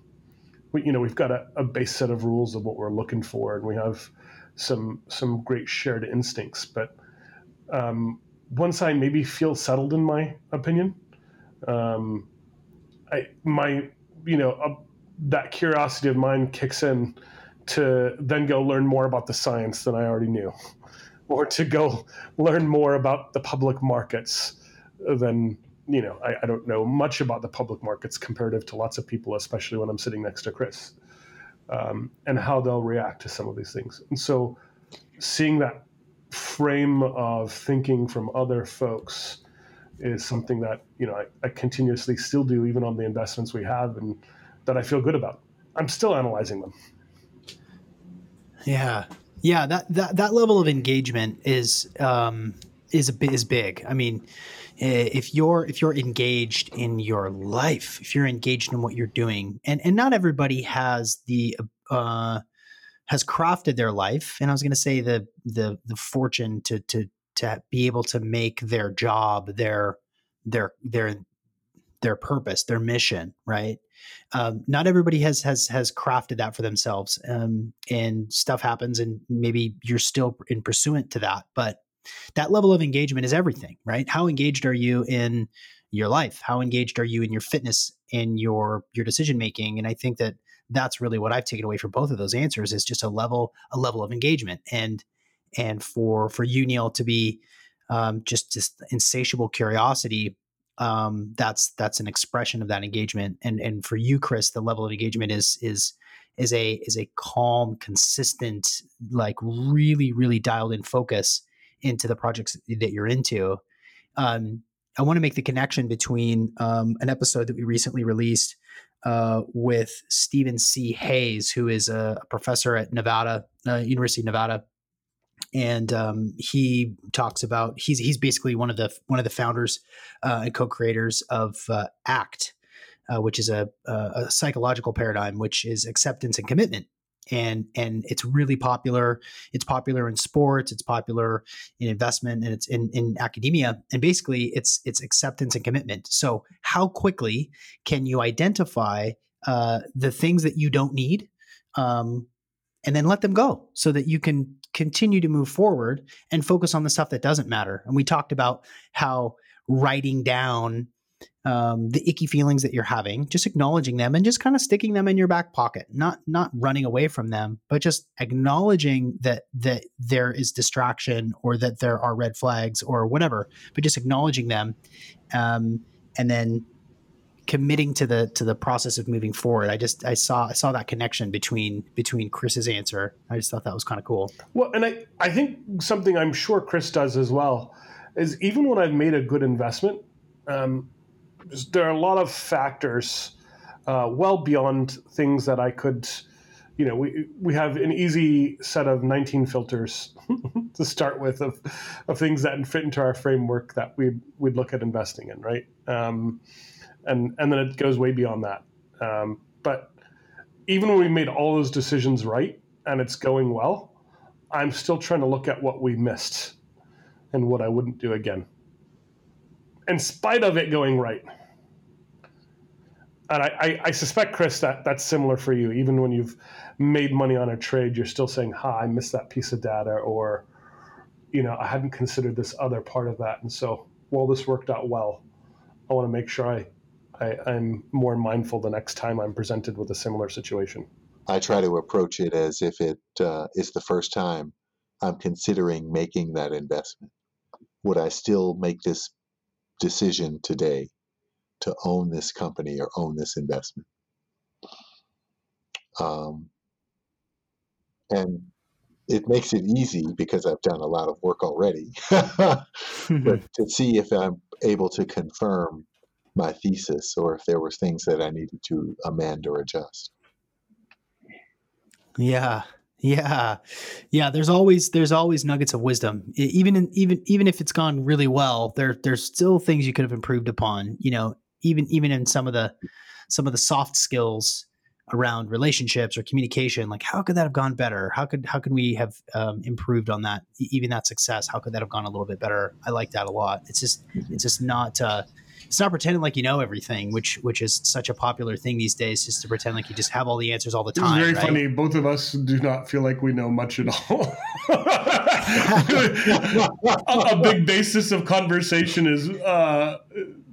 B: we, you know, we've got a, a, base set of rules of what we're looking for, and we have some some great shared instincts. But um, once I maybe feel settled in my opinion, um, I my you know uh, that curiosity of mine kicks in to then go learn more about the science than I already knew, *laughs* or to go learn more about the public markets than you know, I, I, don't know much about the public markets comparative to lots of people, especially when I'm sitting next to Chris, um, and how they'll react to some of these things. And so, seeing that frame of thinking from other folks is something that you know I, I continuously still do, even on the investments we have, and that I feel good about. I'm still analyzing them.
A: Yeah, yeah. That that that level of engagement is um, is a, is big. I mean if you're if you're engaged in your life if you're engaged in what you're doing and and not everybody has the uh has crafted their life. And i was going to say the the the fortune to to to be able to make their job their their their their purpose their mission right? Um, not everybody has has has crafted that for themselves um, and stuff happens and maybe you're still in pursuant to that but that level of engagement is everything, right? How engaged are you in your life? How engaged are you in your fitness in your your decision making. And I think that that's really what I've taken away from both of those answers is just a level a level of engagement and and for for you Neil to be um, just just insatiable curiosity um, that's that's an expression of that engagement and and for you Chris the level of engagement is is is a is a calm consistent like really really dialed in focus into the projects that you're into um, I want to make the connection between um, an episode that we recently released uh, with Steven C. Hayes, who is a, professor at Nevada, uh, University of Nevada, and um, he talks about he's he's basically one of the one of the founders uh, and co-creators of uh, ACT, uh, which is a, a psychological paradigm, which is acceptance and commitment and and it's really popular. It's popular in sports. It's popular in investment, and it's in in academia. And basically, it's it's acceptance and commitment. So, how quickly can you identify uh, the things that you don't need, um, and then let them go, so that you can continue to move forward and focus on the stuff that doesn't matter. And we talked about how writing down um, the icky feelings that you're having, just acknowledging them and just kind of sticking them in your back pocket, not not running away from them, but just acknowledging that that there is distraction or that there are red flags or whatever, but just acknowledging them, um, and then committing to the to the process of moving forward. I just I saw I saw that connection between between Chris's answer. I just thought that was kind of cool.
B: Well, and I I think something I'm sure Chris does as well is even when I've made a good investment. Um, there are a lot of factors uh, well beyond things that I could, you know, we, we have an easy set of 19 filters *laughs* to start with of, of things that fit into our framework that we we'd look at investing in, right? Um, and, and then it goes way beyond that. Um, but even when we made all those decisions right and it's going well, I'm still trying to look at what we missed and what I wouldn't do again in spite of it going right. And I, I, I, suspect, Chris, that that's similar for you. Even when you've made money on a trade, you're still saying, "Ha, I missed that piece of data," or, you know, I hadn't considered this other part of that. And so, while this worked out well, I want to make sure I, I am more mindful the next time I'm presented with a similar situation.
C: I try to approach it as if it uh, is the first time I'm considering making that investment. Would I still make this decision today to own this company or own this investment. Um, and it makes it easy because I've done a lot of work already, *laughs* *laughs* to see if I'm able to confirm my thesis or if there were things that I needed to amend or adjust.
A: Yeah, yeah. Yeah, there's always there's always nuggets of wisdom. Even in, even even if it's gone really well, there there's still things you could have improved upon, you know, even even in some of the some of the soft skills around relationships or communication like how could that have gone better how could how could we have um, improved on that even that success how could that have gone a little bit better i like that a lot it's just it's just not uh, it's not pretending like you know everything, which which is such a popular thing these days, just to pretend like you just have all the answers all the time.
B: It's very
A: right?
B: funny. Both of us do not feel like we know much at all. *laughs* a, a, big basis of conversation is uh,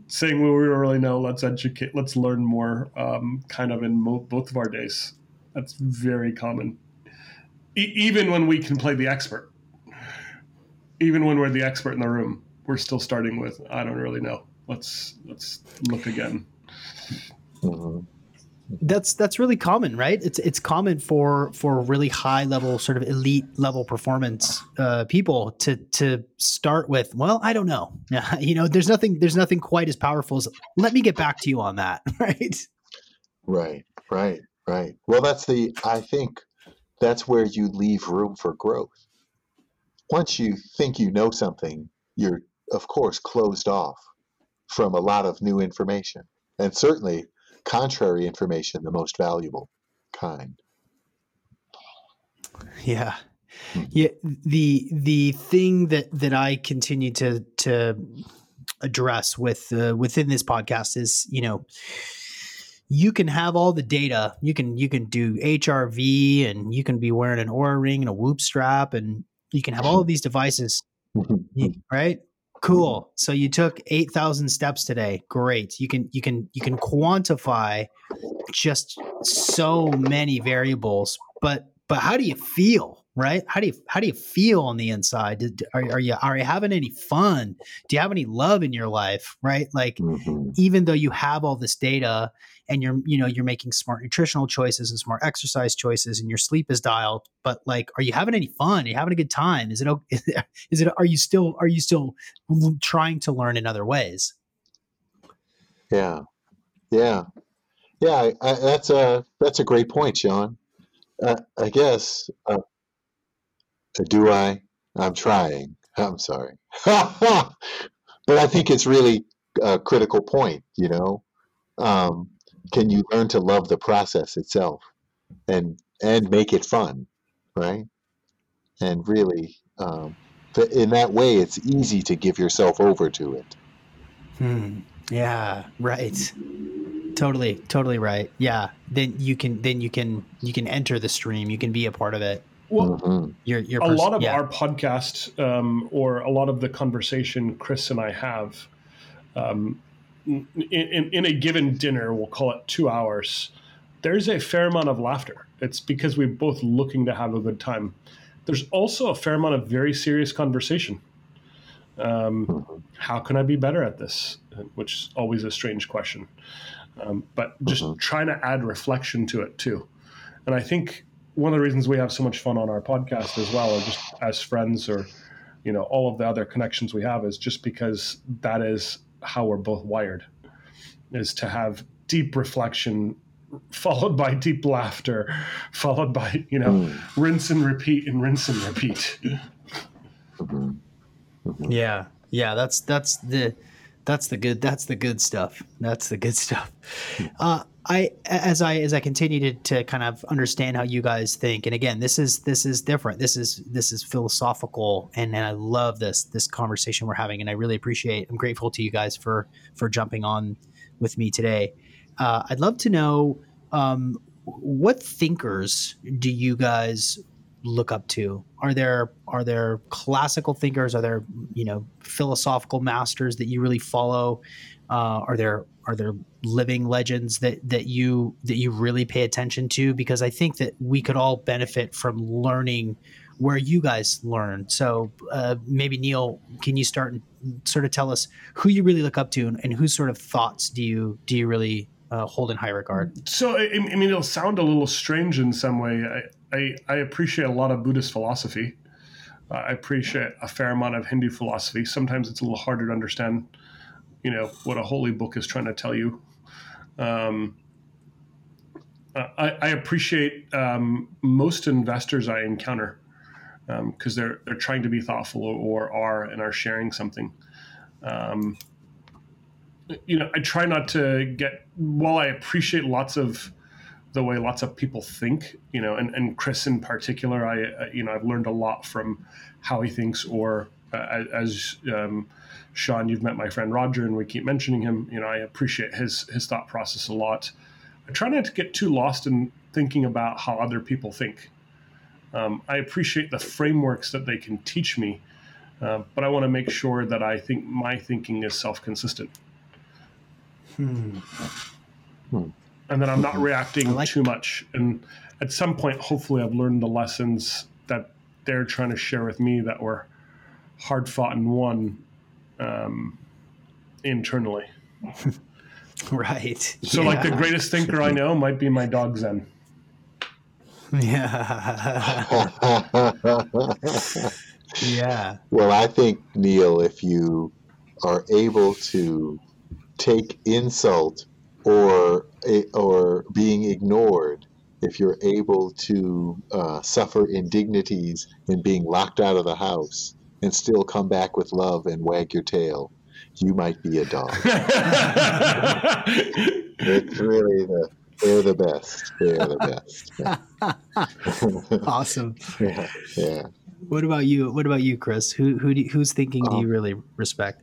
B: saying well, we don't really know. Let's educate. Let's learn more. Um, kind of in mo- both of our days. That's very common. E- even when we can play the expert, even when we're the expert in the room, we're still starting with I don't really know let's let's look again.
A: Mm-hmm. That's that's really common, right? It's it's common for for really high level, sort of elite level performance uh, people to to start with. Well, I don't know. Yeah, *laughs* you know, there's nothing there's nothing quite as powerful as let me get back to you on that, *laughs* right?
C: Right, right, right. Well, that's the I think that's where you leave room for growth. Once you think you know something, you're of course closed off from a lot of new information, and certainly contrary information, the most valuable kind.
A: Yeah. Hmm. Yeah, the the thing that that I continue to to address with uh, within this podcast is, you know, you can have all the data. You can you can do HRV and you can be wearing an Oura ring and a Whoop strap and you can have all of these devices, *laughs* right? Cool. Mm-hmm. So you took 8,000 steps today. Great. You can you can you can quantify just so many variables, but but how do you feel, right? How do you how do you feel on the inside? Did, are, are you are you having any fun? Do you have any love in your life, right? Like
C: Mhm.
A: even though you have all this data and you're you know you're making smart nutritional choices and smart exercise choices and your sleep is dialed but like are you having any fun are you having a good time is it *laughs* is it are you still are you still trying to learn in other ways
C: Yeah, yeah, yeah. I, I, that's a that's a great point, Sean. Uh, I guess. Uh, do I? I'm trying. *laughs* I'm sorry, *laughs* but I think it's really a critical point. You know, um, can you learn to love the process itself, and and make it fun, right? And really, um, in that way, it's easy to give yourself over to it.
A: hmm. yeah right totally totally right yeah then you can then you can you can enter the stream you can be a part of it
B: Well,
C: Mhm.
A: you're you're
B: a lot of
A: yeah.
B: our podcast um, or a lot of the conversation Chris and I have um, in, in, in a given dinner, we'll call it two hours, there's a fair amount of laughter. It's because we're both looking to have a good time. There's also a fair amount of very serious conversation. Um, how can I be better at this? Which is always a strange question. Um, but just
C: Mhm.
B: trying to add reflection to it too. And I think one of the reasons we have so much fun on our podcast as well, or just as friends, or you know, all of the other connections we have, is just because that is how we're both wired, is to have deep reflection followed by deep laughter, followed by you know,
C: Mm.
B: rinse and repeat and rinse and repeat.
C: Mhm.
A: Yeah, yeah, that's that's the that's the good that's the good stuff. That's the good stuff. Uh, I as I as I continue to, to kind of understand how you guys think, and again, this is this is different. This is this is philosophical, and, and I love this this conversation we're having, and I really appreciate. I'm grateful to you guys for for jumping on with me today. Uh, I'd love to know um, what thinkers do you guys look up to? Are there are there classical thinkers? Are there you know philosophical masters that you really follow? Uh, are there are there living legends that that you that you really pay attention to? Because I think that we could all benefit from learning where you guys learn. So uh, maybe Neil, can you start and sort of tell us who you really look up to and, and whose sort of thoughts do you do you really uh, hold in high regard?
B: So, I, I mean, it'll sound a little strange in some way. I, I, I appreciate a lot of Buddhist philosophy. Uh, I appreciate a fair amount of Hindu philosophy. Sometimes it's a little harder to understand, you know, what a holy book is trying to tell you. Um, I, I appreciate um, most investors I encounter because they're they're trying to be thoughtful or, or are and are sharing something. Um, you know, I try not to get. While I appreciate lots of the way lots of people think, you know, and, and Chris in particular, I uh, you know I've learned a lot from how he thinks. Or uh, as um, Sean, you've met my friend Roger, and we keep mentioning him. You know, I appreciate his his thought process a lot. I try not to get too lost in thinking about how other people think. Um, I appreciate the frameworks that they can teach me, uh, but I want to make sure that I think my thinking is self consistent.
A: Hmm.
B: and that I'm not reacting
A: like-
B: too much. And at some point, hopefully, I've learned the lessons that they're trying to share with me that were hard fought and won um, internally. *laughs*
A: Right.
B: So, like the greatest thinker I know might be my dog Zen.
A: Yeah. *laughs* yeah.
C: well, I think, Neil, if you are able to take insult or or being ignored, if you're able to uh, suffer indignities in being locked out of the house and still come back with love and wag your tail, you might be a dog. *laughs* It's really the they're the best. They're the best. *laughs*
A: Awesome. *laughs*
C: yeah, yeah.
A: What about you? What about you, Chris? Who who do, whose thinking do you really respect?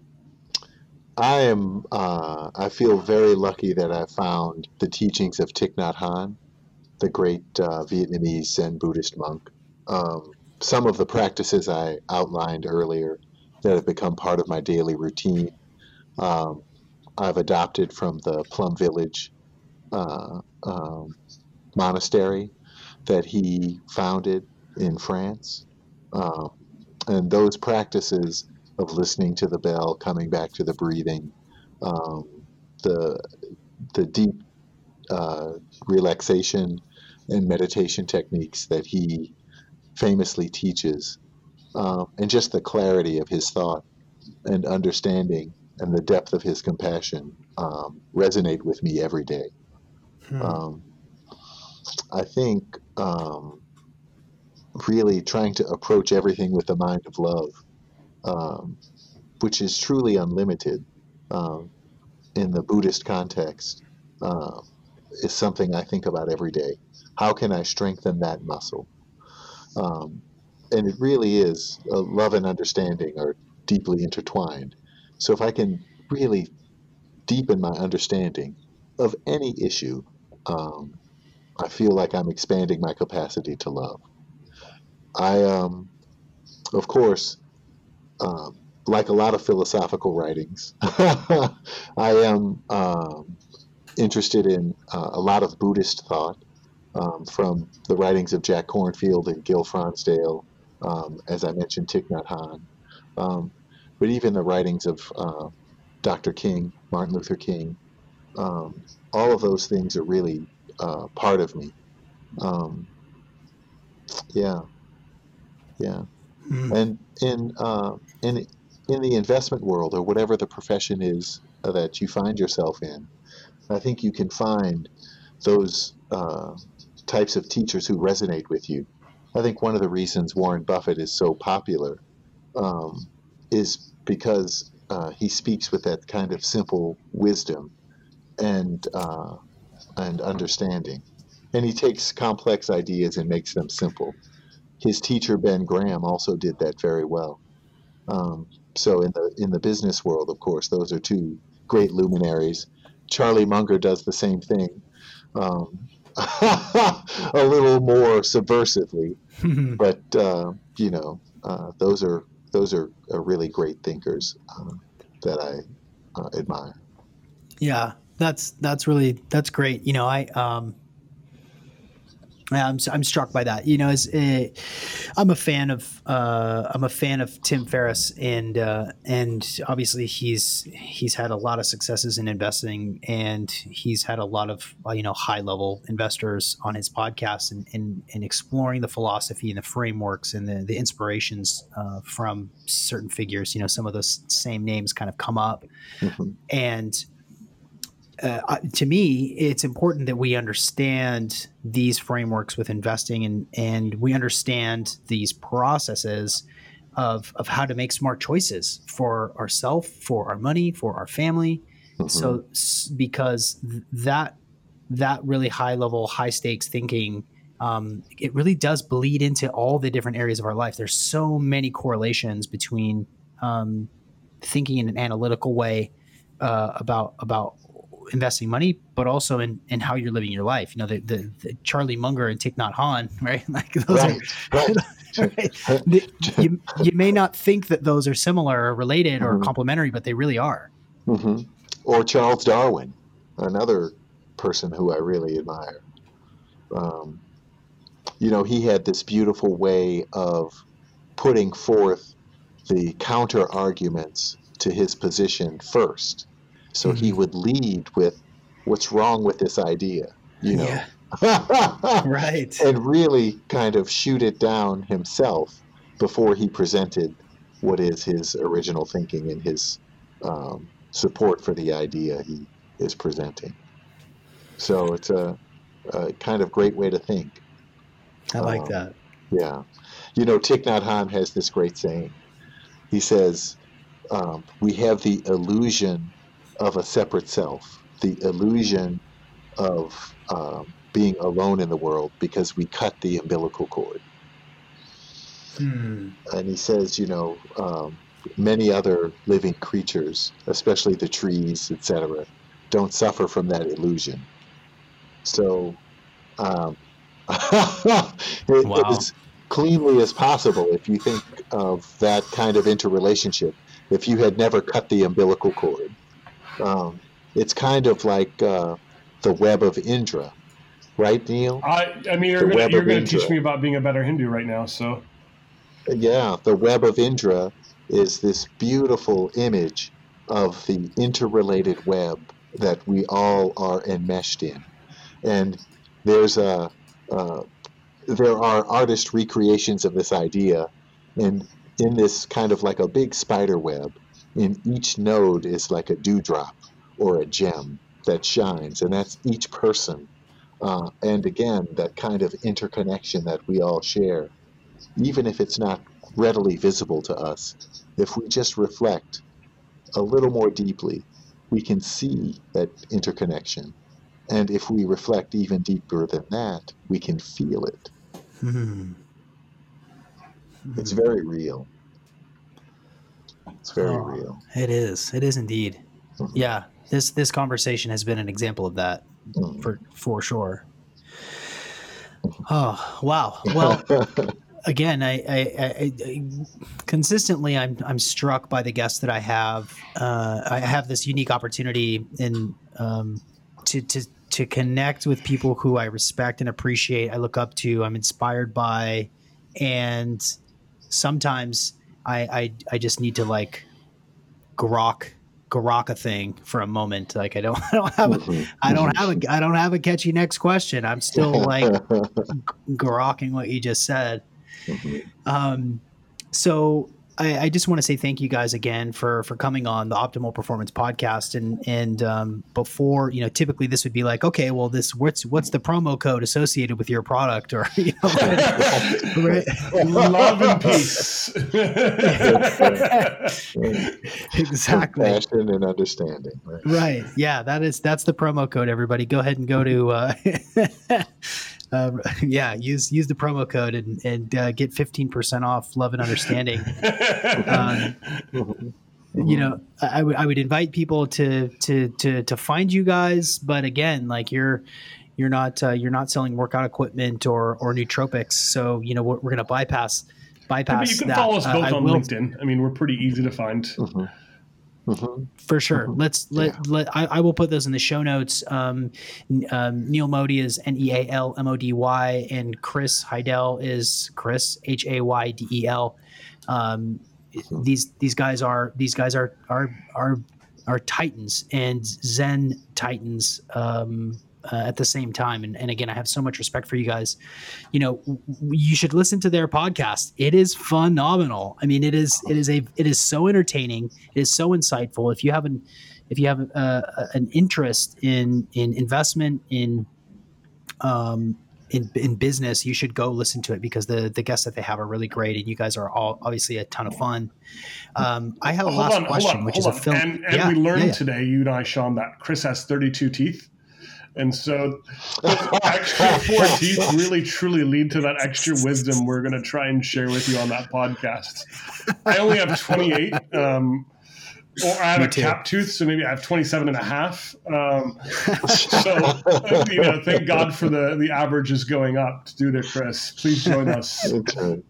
C: I am. Uh, I feel very lucky that I found the teachings of Thich Nhat Hanh, the great uh, Vietnamese Zen Buddhist monk. Um, some of the practices I outlined earlier that have become part of my daily routine. Um, I've adopted from the Plum Village uh, um, monastery that he founded in France. Um, and those practices of listening to the bell, coming back to the breathing, um, the the deep uh, relaxation and meditation techniques that he famously teaches, um, and just the clarity of his thought and understanding and the depth of his compassion um, resonate with me every day.
A: Hmm.
C: Um, I think um, really trying to approach everything with the mind of love, um, which is truly unlimited um, in the Buddhist context, uh, is something I think about every day. How can I strengthen that muscle? Um, and it really is uh, love and understanding are deeply intertwined. So if I can really deepen my understanding of any issue, um, I feel like I'm expanding my capacity to love. I, um, of course, um, like a lot of philosophical writings, *laughs* I am um, interested in uh, a lot of Buddhist thought um, from the writings of Jack Kornfield and Gil Fronsdal, um, as I mentioned, Thich Nhat Hanh, um, but even the writings of uh, Dr. King, Martin Luther King. Um, all of those things are really uh, part of me. Um, yeah, yeah.
A: Hmm.
C: And in uh, in in the investment world or whatever the profession is that you find yourself in, I think you can find those uh, types of teachers who resonate with you. I think one of the reasons Warren Buffett is so popular um, is because uh, he speaks with that kind of simple wisdom and uh, and understanding, and he takes complex ideas and makes them simple. His teacher Ben Graham also did that very well. Um, so in the in the business world, of course, those are two great luminaries. Charlie Munger does the same thing, um, *laughs* a little more subversively, *laughs* but uh, you know, uh, those are those are, are really great thinkers uh, that I uh, admire.
A: Yeah, that's that's really that's great. You know, I um, yeah, I'm I'm struck by that. You know, as a, I'm a fan of uh, I'm a fan of Tim Ferriss, and uh, and obviously he's he's had a lot of successes in investing, and he's had a lot of uh, you know high level investors on his podcast, and, and and exploring the philosophy and the frameworks and the the inspirations uh, from certain figures. You know, some of those same names kind of come up,
C: Mhm.
A: and uh, to me, it's important that we understand these frameworks with investing and and we understand these processes of of how to make smart choices for ourselves, for our money, for our family.
C: Mhm.
A: So because that that really high level, high stakes thinking, um, it really does bleed into all the different areas of our life. There's so many correlations between um, thinking in an analytical way uh, about about investing money, but also in, in how you're living your life. You know, the, the, the Charlie Munger and Thich Nhat Hanh, *laughs* right? Like those
C: right,
A: are, right? *laughs* The- you, you may not think that those are similar or related or
C: Mhm.
A: complementary, but they really are.
C: hmm Or Charles Darwin, another person who I really admire. Um, you know, he had this beautiful way of putting forth the counter arguments to his position first. So he
A: Mhm.
C: would lead with, "What's wrong with this idea?" You know, *laughs*
A: Right.
C: and really kind of shoot it down himself before he presented what is his original thinking and his um, support for the idea he is presenting. So it's a, a kind of great way to think.
A: I like
C: Um,
A: that.
C: Yeah. You know, Thich Nhat Hanh has this great saying. He says, um, We have the illusion of a separate self, the illusion of um, being alone in the world because we cut the umbilical cord.
A: Hmm.
C: And he says, you know, um, many other living creatures, especially the trees, etc., don't suffer from that illusion. So, um, *laughs* it,
A: Wow.
C: was cleanly as possible if you think of that kind of interrelationship. If you had never cut the umbilical cord, um, it's kind of like uh, the web of Indra, right, Neil?
B: I, I mean, you're
C: The
B: gonna, you're going to teach me about being a better Hindu right now. So
C: Yeah, the web of Indra is this beautiful image of the interrelated web that we all are enmeshed in, and there's a uh, there are artist recreations of this idea, and in this kind of like a big spider web, in each node is like a dewdrop or a gem that shines, and that's each person, uh, and again that kind of interconnection that we all share even if it's not readily visible to us, if we just reflect a little more deeply, we can see that interconnection. And if we reflect even deeper than that, we can feel it.
A: Hmm.
C: It's very real. It's very
A: Oh,
C: real.
A: It is. It is indeed.
C: Mhm.
A: Yeah. This this conversation has been an example of that
C: Mm.
A: for for sure. Oh wow. Well, *laughs* again, I, I, I, I consistently I'm I'm struck by the guests that I have. Uh, I have this unique opportunity in um, to to to connect with people who I respect and appreciate. I look up to. I'm inspired by, and sometimes I I, I just need to like grok grok a thing for a moment. Like I don't *laughs* I don't have a
C: Mhm.
A: Don't have a I don't have a catchy next question. I'm still like *laughs* grokking what you just said.
C: Mhm.
A: Um, so I, I just want to say thank you guys again for for coming on the Optimal Performance Podcast. And and um, before you know, typically this would be like, okay, well, this what's what's the promo code associated with your product, or *laughs* you know, right?
B: love and peace. *laughs*
A: exactly.
C: Compassion and understanding. Right?
A: Right. Yeah, that is that's the promo code. Everybody, go ahead and go to uh, *laughs* uh, *laughs* yeah, use use the promo code and and uh, get fifteen percent off. Love and understanding. Um, you know, I I would I would invite people to to to to find you guys, but again, like you're you're not uh, you're not selling workout equipment or or nootropics, so you know we're, we're gonna bypass bypass
B: but you can
A: that.
B: follow us
A: Uh,
B: both
A: I
B: on
A: will-
B: LinkedIn. I mean, we're pretty easy to find.
C: Mhm. Mhm.
A: for sure.
C: Mhm.
A: Let's let, let I, I will put those in the show notes. Um, um, Neal Mody is N E A L M O D Y, and Chris Haydel is Chris H A Y D E L. Um,
C: Mhm.
A: these these guys are these guys are are are are titans and Zen titans. Um, uh, at the same time, and, and again, I have so much respect for you guys. You know, w- you should listen to their podcast. It is phenomenal. I mean, it is it is a it is so entertaining. It is so insightful. If you have an if you have uh, an interest in in investment in um in, in business, you should go listen to it because the the guests that they have are really great, and you guys are all obviously a ton of fun. Um, I have a
B: hold
A: last
B: on,
A: question,
B: on,
A: which is a film.
B: And, and
A: yeah,
B: we learned
A: yeah, yeah.
B: today, you and I, Sean, that Chris has 32 teeth. And so extra four *laughs* teeth really truly lead to that extra wisdom we're going to try and share with you on that podcast. I only have 28. Um, or I have
A: Me
B: a
A: too.
B: cap tooth, so maybe I have 27 and a half. Um, so, you know, thank God for the, the averages going up to do to Chris. Please join us.
C: Okay.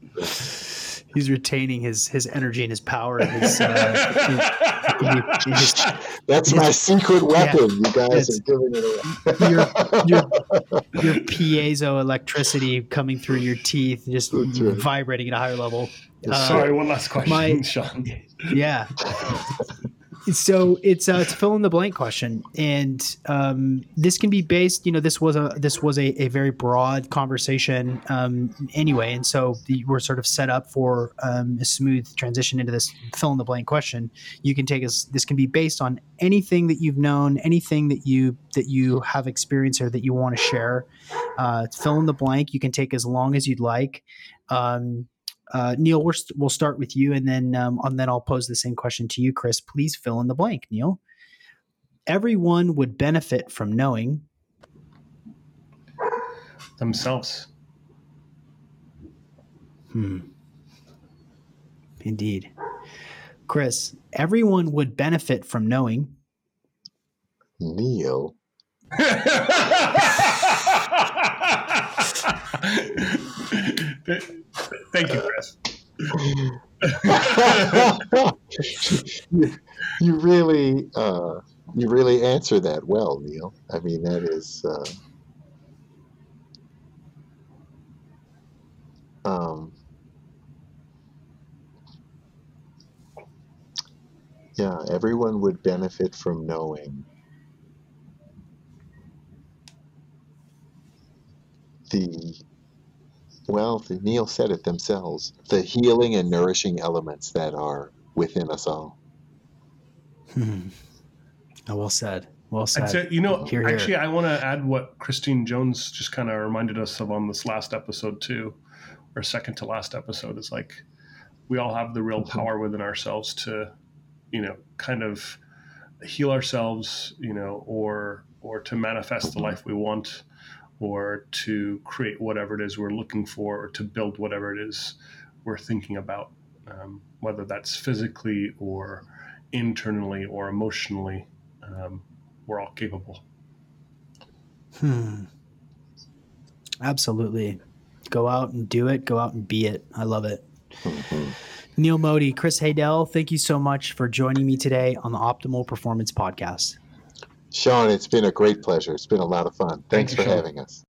A: He's retaining his his energy and his power and his. Uh, his- *laughs* his-
C: That's my secret weapon. You guys are giving it away.
A: your, your, *laughs* your piezo electricity coming through your teeth, just
C: right.
A: vibrating at a higher level. Uh,
B: Sorry, one last question,
A: my-
B: Sean.
A: Yeah. *laughs* So it's uh, a fill in the blank question, and um, this can be based. You know, this was a this was a, a very broad conversation um, anyway, and so the, we're sort of set up for um, a smooth transition into this fill in the blank question. You can take us. This can be based on anything that you've known, anything that you that you have experienced or that you want to share. Uh, fill in the blank. You can take as long as you'd like. Um, uh, Neal, we're st- we'll start with you, and then um, and then I'll pose the same question to you, Chris. Please fill in the blank, Neal. Everyone would benefit from knowing.
B: Themselves.
A: Hmm. Indeed, Chris. Everyone would benefit from knowing.
C: Neal. *laughs* *laughs*
B: Thank you, Chris. *laughs*
C: you really, uh, you really answer that well, Neal. I mean, that is. Uh, um, yeah, everyone would benefit from knowing the well, the, Neal said it themselves the healing and nourishing elements that are within us all.
A: Hmm. Oh, well said. Well said.
B: Say, you know,
A: Hear, hear.
B: actually, I want to add what Christine Jones just kind of reminded us of on this last episode, too, or second to last episode. Is like we all have the real power within ourselves to, you know, kind of heal ourselves, you know, or or to manifest the life we want or to create whatever it is we're looking for or to build whatever it is we're thinking about, um, whether that's physically or internally or emotionally. Um, we're all capable.
A: Hmm. Absolutely. Go out and do it. Go out and be it. I love it.
C: Mhm.
A: Neal Mody, Chris Haydel, thank you so much for joining me today on the Optimal Performance Podcast.
C: Sean, it's been a great pleasure. It's been a lot of fun. Thanks
B: you,
C: for
B: Sean.
C: having us.